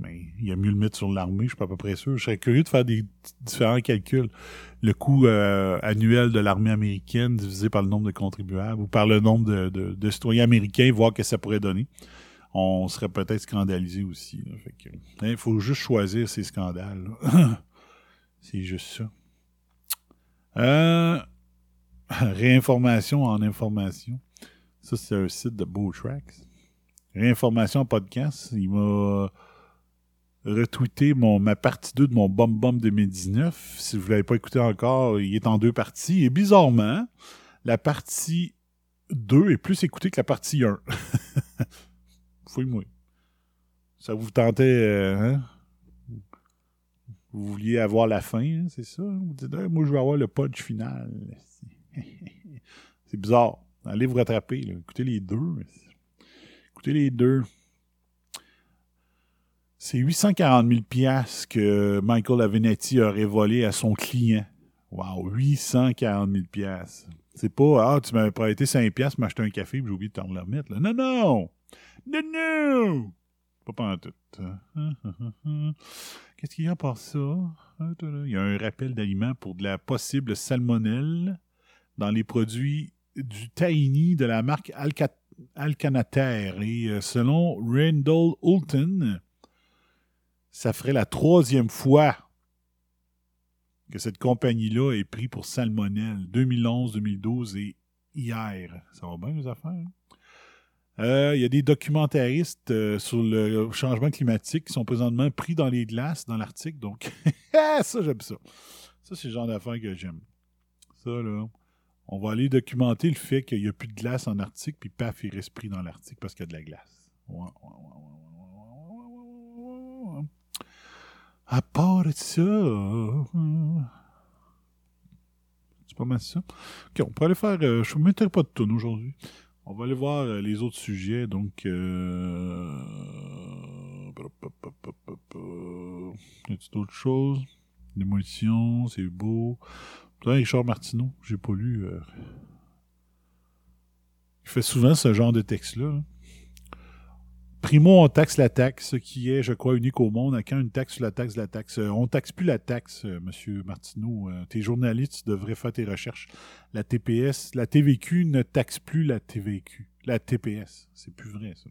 Mais il y a mieux le mettre sur l'armée, je suis pas à peu près sûr. Je serais curieux de faire des différents calculs. Le coût euh, annuel de l'armée américaine divisé par le nombre de contribuables ou par le nombre de, de- de citoyens américains, voir que ça pourrait donner. On serait peut-être scandalisé aussi. hein, Il faut juste choisir ces scandales. C'est juste ça. Euh, réinformation en information. Ça, c'est un site de Beau Tracks. Réinformation podcast. Il m'a retweeté mon, ma partie 2 de mon Bum Bum 2019. Si vous ne l'avez pas écouté encore, il est en deux parties. Et bizarrement, la partie 2 est plus écoutée que la partie 1. Fouille-moi. Ça vous tentait, euh, hein? Vous vouliez avoir la fin, hein, c'est ça? Vous dites, Ah, moi, je veux avoir le punch final. c'est bizarre. Allez vous rattraper. Écoutez les deux. Écoutez les deux. C'est 840 000 piastres que Michael Avenatti aurait volé à son client. Wow, 840 000 piastres. C'est pas, ah, tu m'avais prêté 5 piastres, m'acheter un café, j'ai oublié de t'en remettre. Non, non! Non, non! Pas tout. Qu'est-ce qu'il y a par ça? Il y a un rappel d'aliments pour de la possible salmonelle dans les produits du tahini de la marque Alca- Alcanater. Et euh, selon Randall Hulton, ça ferait la troisième fois que cette compagnie-là est prise pour salmonelle. 2011, 2012 et hier. Ça va bien, les affaires? Euh, Il y a des documentaristes euh, sur le changement climatique qui sont présentement pris dans les glaces dans l'Arctique. Donc, ça, j'aime ça. Ça, c'est le genre d'affaires que j'aime. Ça, là on va aller documenter le fait qu'il n'y a plus de glace en Arctique, puis paf, il reste pris dans l'Arctique parce qu'il y a de la glace. À part ça, c'est pas mal ça. Ok, on peut aller faire. Je ne mettrai pas de tune aujourd'hui. On va aller voir les autres sujets. Donc, euh... y a-t-il d'autres choses? L'émotion, c'est beau. Richard Martineau, j'ai pas lu. euh. Il fait souvent ce genre de texte-là. hein. Primo, on taxe la taxe, ce qui est, je crois, unique au monde. À quand une taxe sur la taxe la taxe? Euh, on taxe plus la taxe, euh, Monsieur Martineau. Euh, t'es journaliste, tu devrais faire tes recherches. La TPS, la TVQ ne taxe plus la TVQ. La TPS. C'est plus vrai, ça.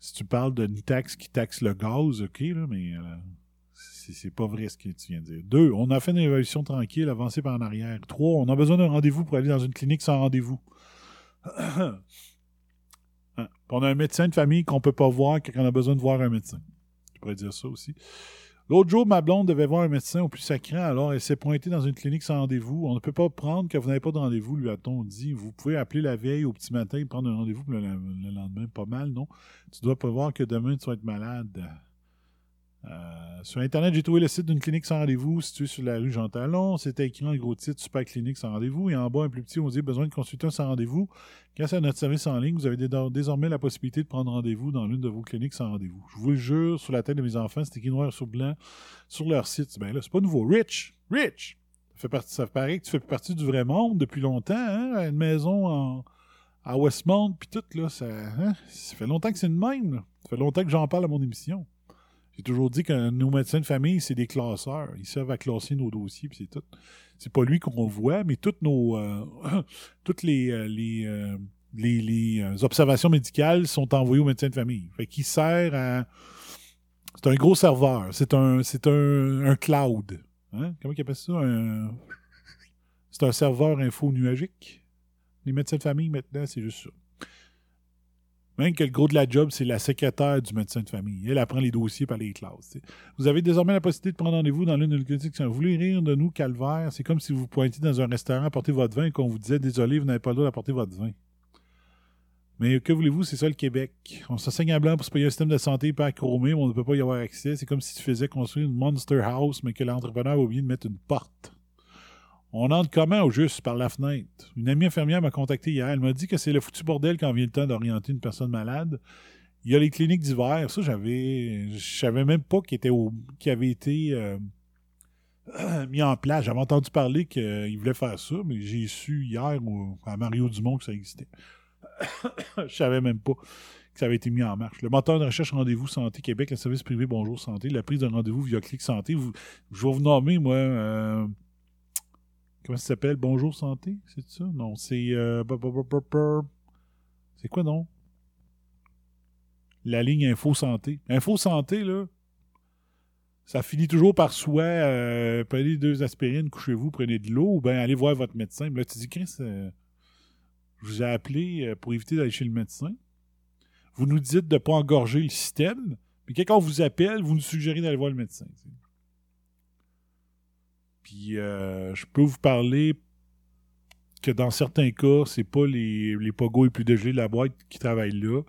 Si tu parles d'une taxe qui taxe le gaz, OK, là, mais c'est pas vrai ce que tu viens de dire. Deux, on a fait une évolution tranquille, avancée par en arrière. Trois, on a besoin d'un rendez-vous pour aller dans une clinique sans rendez-vous. Hein? On a un médecin de famille qu'on peut pas voir quand on a besoin de voir un médecin. Je pourrais dire ça aussi. L'autre jour, ma blonde devait voir un médecin au plus sacré, alors elle s'est pointée dans une clinique sans rendez-vous. On ne peut pas prendre que vous n'avez pas de rendez-vous, lui a-t-on dit. Vous pouvez appeler la veille au petit matin et prendre un rendez-vous le, le lendemain. Pas mal, non? Tu dois pas voir que demain tu vas être malade. Euh, sur Internet, j'ai trouvé le site d'une clinique sans rendez-vous située sur la rue Jean Talon. C'était écrit en gros titre Super Clinique sans rendez-vous. Et en bas, un plus petit, on dit besoin de consulter un sans rendez-vous. Grâce à notre service en ligne, vous avez dé- désormais la possibilité de prendre rendez-vous dans l'une de vos cliniques sans rendez-vous. Je vous le jure, sur la tête de mes enfants, c'est écrit noir sur blanc sur leur site. Ben là, c'est pas nouveau. Rich! Rich! Ça, fait partie, ça paraît que tu fais partie du vrai monde depuis longtemps, hein? Une maison en, à Westmount, puis tout, là, ça, hein? fait longtemps que c'est de même. Ça fait longtemps que j'en parle à mon émission. J'ai toujours dit que nos médecins de famille, c'est des classeurs. Ils servent à classer nos dossiers, puis c'est tout. C'est pas lui qu'on voit, mais toutes nos, euh, toutes les, euh, euh, les, les, observations médicales sont envoyées au médecin de famille. Fait qu'il sert à. C'est un gros serveur. C'est un, c'est un, un cloud. Hein? Comment ils appellent ça? C'est un serveur info nuagique. Les médecins de famille, maintenant, c'est juste ça. Même que le gros de la job, c'est la secrétaire du médecin de famille. Elle apprend les dossiers par les classes. Vous avez désormais la possibilité de prendre rendez-vous dans l'une de nos. Vous voulez rire de nous, calvaire? C'est comme si vous pointiez dans un restaurant, apportez votre vin et qu'on vous disait Désolé, vous n'avez pas le droit d'apporter votre vin. Mais que voulez-vous, c'est ça le Québec. On s'enseigne à blanc pour se payer un système de santé hyper chromé, mais on ne peut pas y avoir accès. C'est comme si tu faisais construire une monster house, mais que l'entrepreneur a oublié de mettre une porte. On entre comment au juste par la fenêtre? Une amie infirmière m'a contacté hier. Elle m'a dit que c'est le foutu bordel quand vient le temps d'orienter une personne malade. Il y a les cliniques d'hiver. Ça, j'avais. Je savais même pas qu'il était au, qu'il avait été euh, mis en place. J'avais entendu parler qu'il voulait faire ça, mais j'ai su hier à Mario Dumont que ça existait. Je savais même pas que ça avait été mis en marche. Le moteur de recherche Rendez-vous Santé Québec, le service privé Bonjour Santé, la prise de rendez-vous via Clic Santé. Vous- je vais vous nommer, moi. euh, comment ça s'appelle? Bonjour Santé C'est ça? Non, c'est. euh, c'est quoi, non? La ligne Info Santé. Info Santé, là. Ça finit toujours par soit euh, prenez deux aspirines, couchez-vous, prenez de l'eau, ou bien allez voir votre médecin. Là, tu dis, euh, je vous ai appelé euh, pour éviter d'aller chez le médecin. Vous nous dites de ne pas engorger le système, puis quand on vous appelle, vous nous suggérez d'aller voir le médecin. Puis euh, je peux vous parler que dans certains cas, c'est pas les, les pogos les plus dégelés de la boîte qui travaillent là.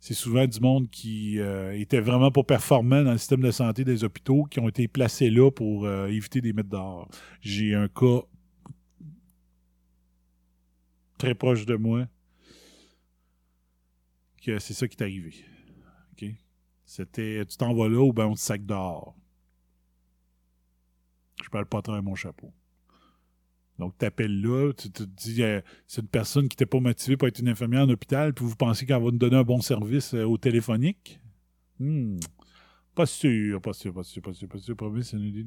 C'est souvent du monde qui euh, était vraiment pas performant dans le système de santé des hôpitaux, qui ont été placés là pour euh, éviter des mettre dehors. J'ai un cas très proche de moi que c'est ça qui est arrivé. C'était tu t'en vas là ou ben on te sac dehors. Je parle pas à mon chapeau. Donc, tu appelles là, tu te dis, euh, c'est une personne qui n'était pas motivée pour être une infirmière en hôpital, puis vous pensez qu'elle va nous donner un bon service euh, au téléphonique? Hmm. Pas sûr, pas sûr, pas sûr, pas sûr, pas sûr. C'est une-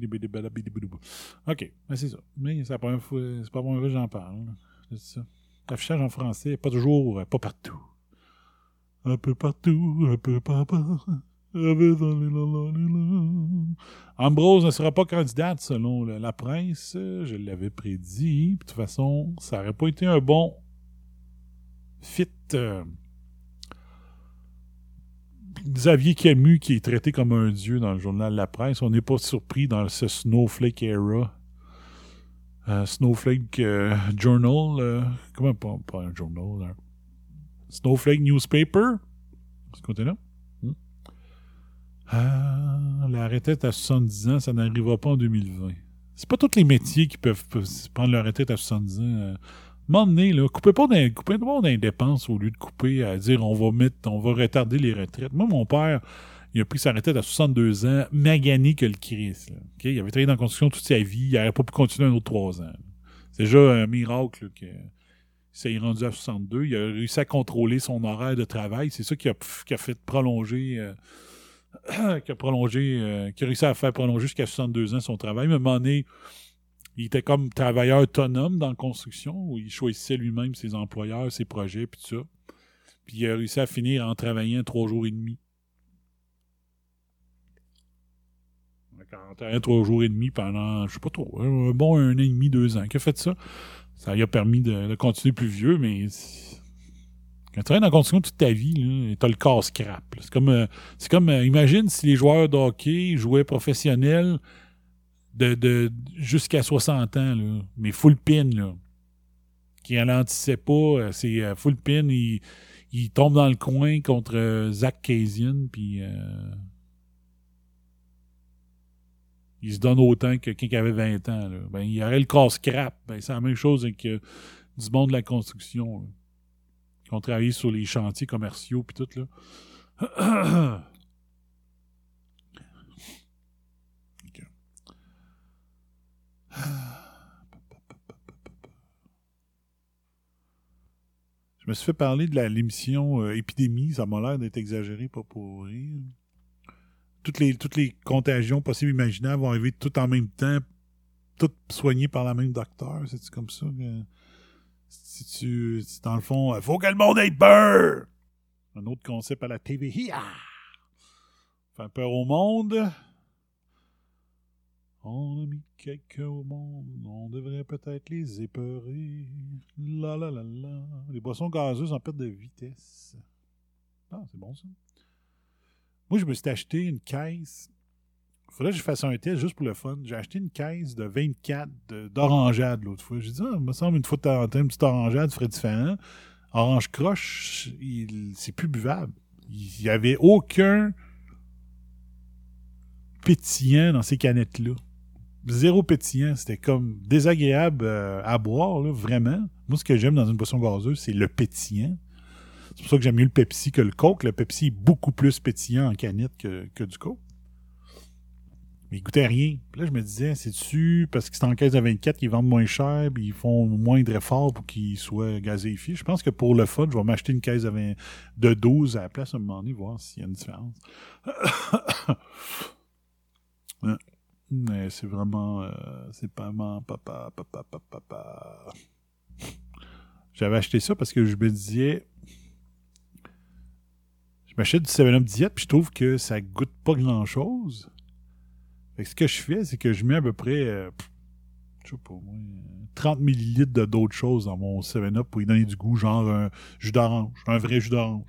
OK, ben c'est ça. Mais c'est la première fois, c'est pas la première que j'en parle. C'est ça. L'affichage en français, pas toujours, euh, pas partout. Un peu partout, un peu partout. Ambrose ne sera pas candidate selon la presse. Je l'avais prédit. De toute façon, ça n'aurait pas été un bon fit. Xavier Camus, qui est traité comme un dieu dans le journal La Presse, on n'est pas surpris dans ce Snowflake era. Euh, Snowflake euh, Journal. euh, comment pas, un journal? Snowflake Newspaper? Ce côté-là. Ah, la retraite à 70 ans, ça n'arrivera pas en 2020. C'est pas tous les métiers qui peuvent, prendre leur retraite à 70 ans. Euh, là, coupez pas dans, coupez au lieu de couper à dire on va mettre, on va retarder les retraites. Moi, mon père, il a pris sa retraite à 62 ans, magané que le Christ. Il avait travaillé dans la construction toute sa vie, il n'aurait pas pu continuer un autre 3 ans. C'est déjà un miracle là, que rendu à 62. Il a réussi à contrôler son horaire de travail. C'est ça qui a, qui a fait prolonger. euh, qui a prolongé, euh, qui a réussi à faire prolonger jusqu'à 62 ans son travail. Mais à un moment donné, il était comme travailleur autonome dans la construction, où il choisissait lui-même ses employeurs, ses projets, puis tout ça. Puis il a réussi à finir en travaillant trois jours et demi. OK? 41, 3 jours et demi pendant, je sais pas trop, un bon un an et demi, deux ans. Qui a fait ça? Ça lui a permis de, continuer plus vieux, mais quand tu travailles dans la construction toute ta vie, là, t'as le corps scrap. C'est comme, euh, comme euh, imagine si les joueurs de hockey jouaient professionnels jusqu'à 60 ans, mais full pin, là, qui ralentissaient pas, euh, c'est full pin, il, il tombe dans le coin contre Zach Kasian, puis il se donne autant que quelqu'un qui avait 20 ans. Ben, il aurait le corps scrap. Ben, c'est la même chose euh, du monde de la construction. Qui ont travaillé sur les chantiers commerciaux puis tout. Là. Je me suis fait parler de l'émission euh, Épidémie. Ça m'a l'air d'être exagéré, pas pour rire. Toutes les, toutes les contagions possibles imaginables vont arriver toutes en même temps, toutes soignées par la même docteur. C'est comme ça si tu, si dans le fond, il faut que le monde ait peur. Un autre concept à la TV. Faire peur au monde. On a mis quelqu'un au monde, on devrait peut-être les épeurer. La la la la. Les boissons gazeuses en perte de vitesse. Ah, c'est bon ça. Moi, je me suis acheté une caisse. Faudrait que je fasse un test juste pour le fun. J'ai acheté une caisse de 24 de- d'orangeade l'autre fois. J'ai dit, ah, il me semble une fois de temps en une petite orangeade ferait différent. Orange croche, c'est plus buvable. Il n'y avait aucun pétillant dans ces canettes-là. Zéro pétillant. C'était comme désagréable euh, à boire, là, vraiment. Moi, ce que j'aime dans une boisson gazeuse, c'est le pétillant. C'est pour ça que j'aime mieux le Pepsi que le Coke. Le Pepsi est beaucoup plus pétillant en canette que, que du Coke. Mais il goûtait rien. Puis là, je me disais, c'est-tu parce que c'est en caisse de 24 qu'ils vendent moins cher puis ils font moins d'efforts pour qu'ils soient gazéifiés? Je pense que pour le fun, je vais m'acheter une caisse de, 20 de 12 à la place à un moment donné, voir s'il y a une différence. Mais c'est vraiment... euh, c'est pas vraiment papa, papa, papa, papa. J'avais acheté ça parce que je me disais... Je m'achète du 7-Up diète puis je trouve que ça goûte pas grand-chose. Ce que je fais, c'est que je mets à peu près, euh, pff, je sais pas moi, euh, 30 millilitres de d'autres choses dans mon 7-Up pour y donner du goût, genre un jus d'orange, un vrai jus d'orange.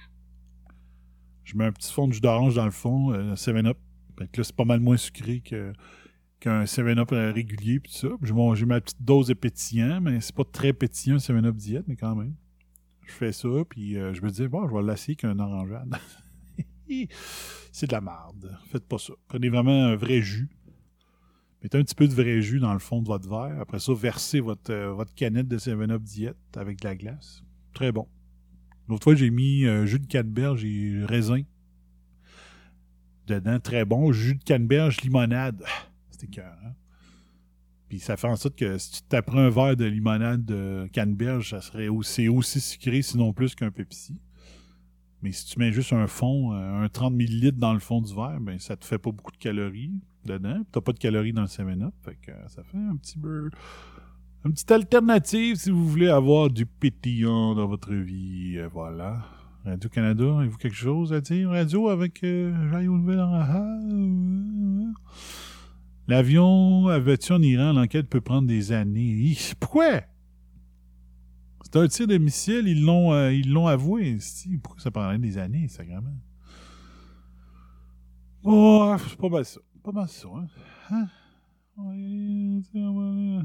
Je mets un petit fond de jus d'orange dans le fond, euh, 7-Up. Fait que là, c'est pas mal moins sucré que qu'un 7-Up euh, régulier, puis ça. J'ai ma petite dose de pétillant, mais c'est pas très pétillant, un 7-Up diète, mais quand même. Je fais ça, puis euh, je me dis, bon, je vais l'essayer qu'un orangeade. c'est de la marde. Faites pas ça. Prenez vraiment un vrai jus. Mettez un petit peu de vrai jus dans le fond de votre verre. Après ça, versez votre, euh, canette de 7-Up diète avec de la glace. Très bon. L'autre fois, j'ai mis euh, jus de canneberge et raisin dedans. Très bon. Jus de canneberge, limonade. Ah, C'était cœur? Puis ça fait en sorte que si tu t'apprends un verre de limonade de canneberge, ça serait aussi, aussi sucré, sinon plus qu'un Pepsi. Mais si tu mets juste un fond, euh, un 30 ml dans le fond du verre, ben ça te fait pas beaucoup de calories dedans. T'as pas de calories dans le 7-Up. Fait que euh, ça fait un petit peu. Une petite alternative si vous voulez avoir du pétillant dans votre vie. Euh, voilà. Radio-Canada, avez-vous quelque chose à dire? Radio avec euh, J'aille aux nouvelles en? L'avion abattu en Iran, l'enquête peut prendre des années. Pourquoi? C'est un tir de missile, ils l'ont euh, ils l'ont avoué. Si, pourquoi ça prendrait des années, sacrément? Oh, c'est pas mal ça. Pas mal ça, hein? Hein? On va y aller, on va aller.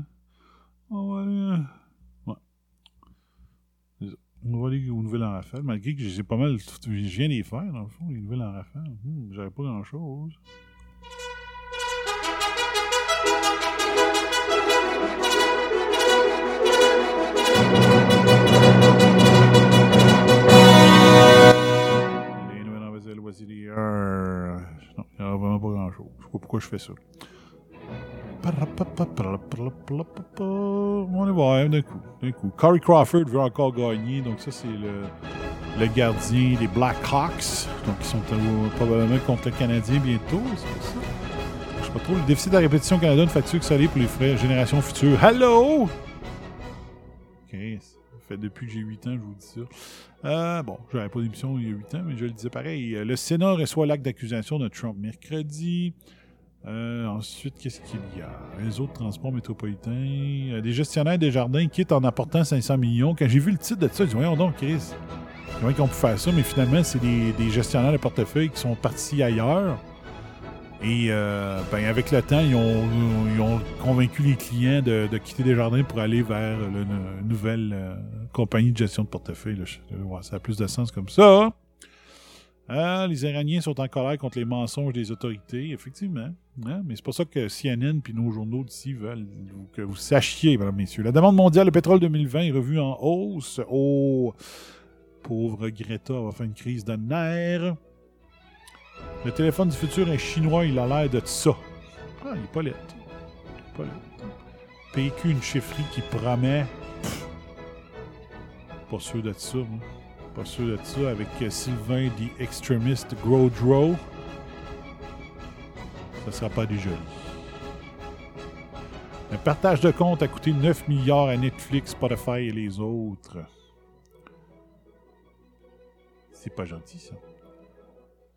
On va aller. Ouais. C'est ça. On va aller aux nouvelles en rafale, malgré que j'ai pas mal. Je viens les faire, dans le fond, les nouvelles en rafale. Hmm, J'avais pas grand heures. Non, il n'y a vraiment pas grand chose. Je sais pas pourquoi je fais ça. On va voir d'un coup, d'un coup. Corey Crawford veut encore gagner, donc ça c'est le, le gardien des Blackhawks, donc ils sont euh, probablement contre le Canadien bientôt. Je sais pas trop. Le déficit de la répétition Canada, une facture salée pour les frais générations futures? Hello! Ok, fait depuis que j'ai 8 ans, je vous dis ça. Euh, bon, j'avais pas d'émission il y a 8 ans, mais je le disais pareil. Euh, Le Sénat reçoit l'acte d'accusation de Trump mercredi. Euh, ensuite, qu'est-ce qu'il y a? Réseau de transport métropolitain. Euh, des gestionnaires des jardins quittent en apportant 500 millions. Quand j'ai vu le titre de ça, j'ai dit, voyons donc, Chris, comment ont pu faire ça? Mais finalement, c'est des, des gestionnaires de portefeuille qui sont partis ailleurs. Et euh, ben, avec le temps, ils ont, convaincu les clients de, de quitter Desjardins pour aller vers une nouvelle euh, compagnie de gestion de portefeuille. ça a plus de sens comme ça. Ah, les Iraniens sont en colère contre les mensonges des autorités, effectivement. Hein, Mais c'est pas ça que CNN puis nos journaux d'ici veulent que vous sachiez, mesdames, messieurs. La demande mondiale de pétrole 2020 est revue en hausse. Oh, pauvre Greta va faire une crise de nerfs. Le téléphone du futur est chinois, il a l'air de ça. Ah, il est pas laid. Pas laid. PQ, une chefferie qui promet. Pas sûr de ça, moi. Pas sûr de ça. Avec euh, Sylvain, The Extremist Grodro. Ça sera pas du joli. Un partage de compte a coûté 9 milliards à Netflix, Spotify et les autres. C'est pas gentil, ça.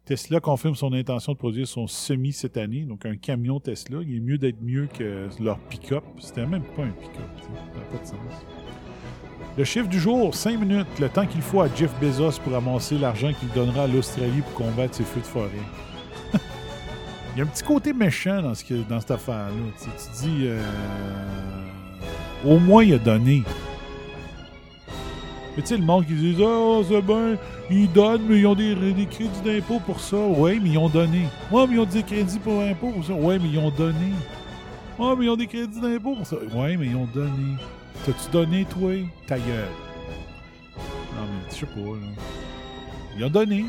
Tesla confirme son intention de produire son semi cette année, donc un camion Tesla. Il est mieux d'être mieux que leur pick-up. C'était même pas un pick-up, ça n'a pas de sens. Le chiffre du jour, 5 minutes, le temps qu'il faut à Jeff Bezos pour amasser l'argent qu'il donnera à l'Australie pour combattre ses feux de forêt. Il y a un petit côté méchant dans, ce que- dans cette affaire-là. Tu, tu dis, euh, au moins il a donné. Mais tu sais, le monde qui dit Ah, c'est bien, ils donnent, mais ils ont des, crédits d'impôt pour ça. Ouais, mais ils ont donné. Ouais, mais ils ont des crédits pour impôt pour ça. Ouais, mais ils ont donné. Ouais, mais ils ont des crédits d'impôt pour ça. Ouais, mais ils ont donné. T'as-tu donné, toi? Ta gueule. Non, mais je sais pas, là. Ils ont donné.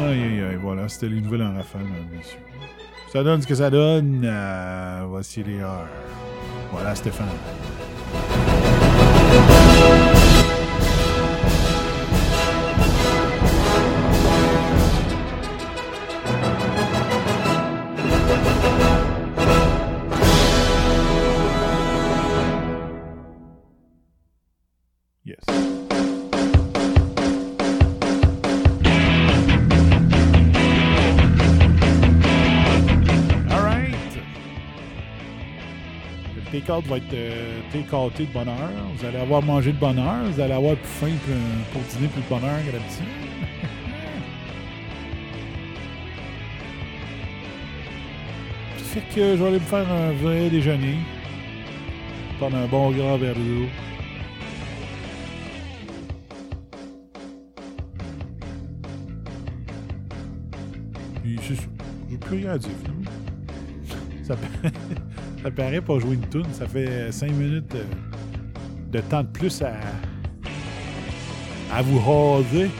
Aïe, aïe, aïe, voilà, c'était les nouvelles en rafale, messieurs. Ça donne ce que ça donne. Euh, voici les heures. Voilà, Stéphane. Va être euh, de bonne heure. Vous allez avoir mangé de bonne heure. Vous allez avoir plus faim plus- pour dîner plus de bonne heure que d'habitude. fait que je vais aller me faire un vrai déjeuner. Prendre un bon grand verre d'eau. Puis c'est ça. J'ai plus rien à dire, finalement. Ça, ça paraît pas jouer une tune. Ça fait 5 minutes euh, de temps de plus à, à vous raser.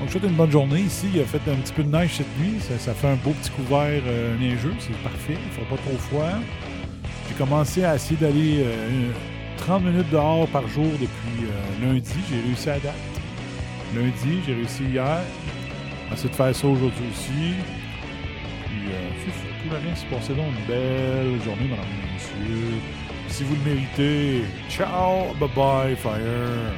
Donc, je souhaite une bonne journée. Ici, il a fait un petit peu de neige cette nuit. Ça, fait un beau petit couvert euh, neigeux. C'est parfait. Il ne fera pas trop froid. J'ai commencé à essayer d'aller euh, 30 minutes dehors par jour depuis euh, lundi. J'ai réussi à date. Lundi, j'ai réussi hier. Va essayer de faire ça aujourd'hui aussi. Reste, passez donc une belle journée, mesdames et messieurs. Si vous le méritez, ciao, bye bye, fire.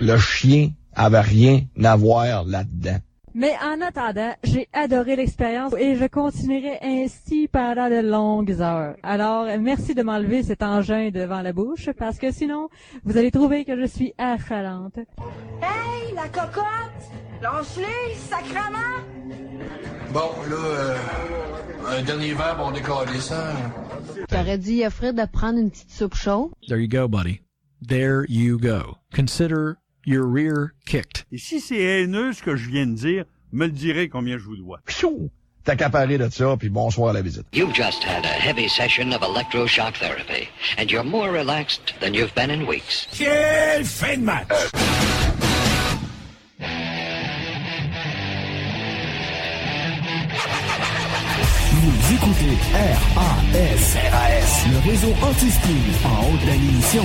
Le chien avait rien à voir là-dedans. Mais en attendant, j'ai adoré l'expérience et je continuerai ainsi pendant de longues heures. Alors, merci de m'enlever cet engin devant la bouche parce que sinon, vous allez trouver que je suis affalante. Hey, la cocotte! Lâche-les, sacrement! Bon, là, euh, un dernier verre, on décolle ça. T'aurais dit à Fred de prendre une petite soupe chaude? There you go, buddy. There you go. Consider your rear kicked. Et si c'est haineux ce que je viens de dire, me le direz combien je vous dois. Pfiou! T'as accaparé de ça, puis bonsoir à la visite. You've just had a heavy session of electroshock therapy, and you're more relaxed than you've been in weeks. Quelle fin de match! Vous écoutez RAS, RAS, le réseau anti-spin en haute définition.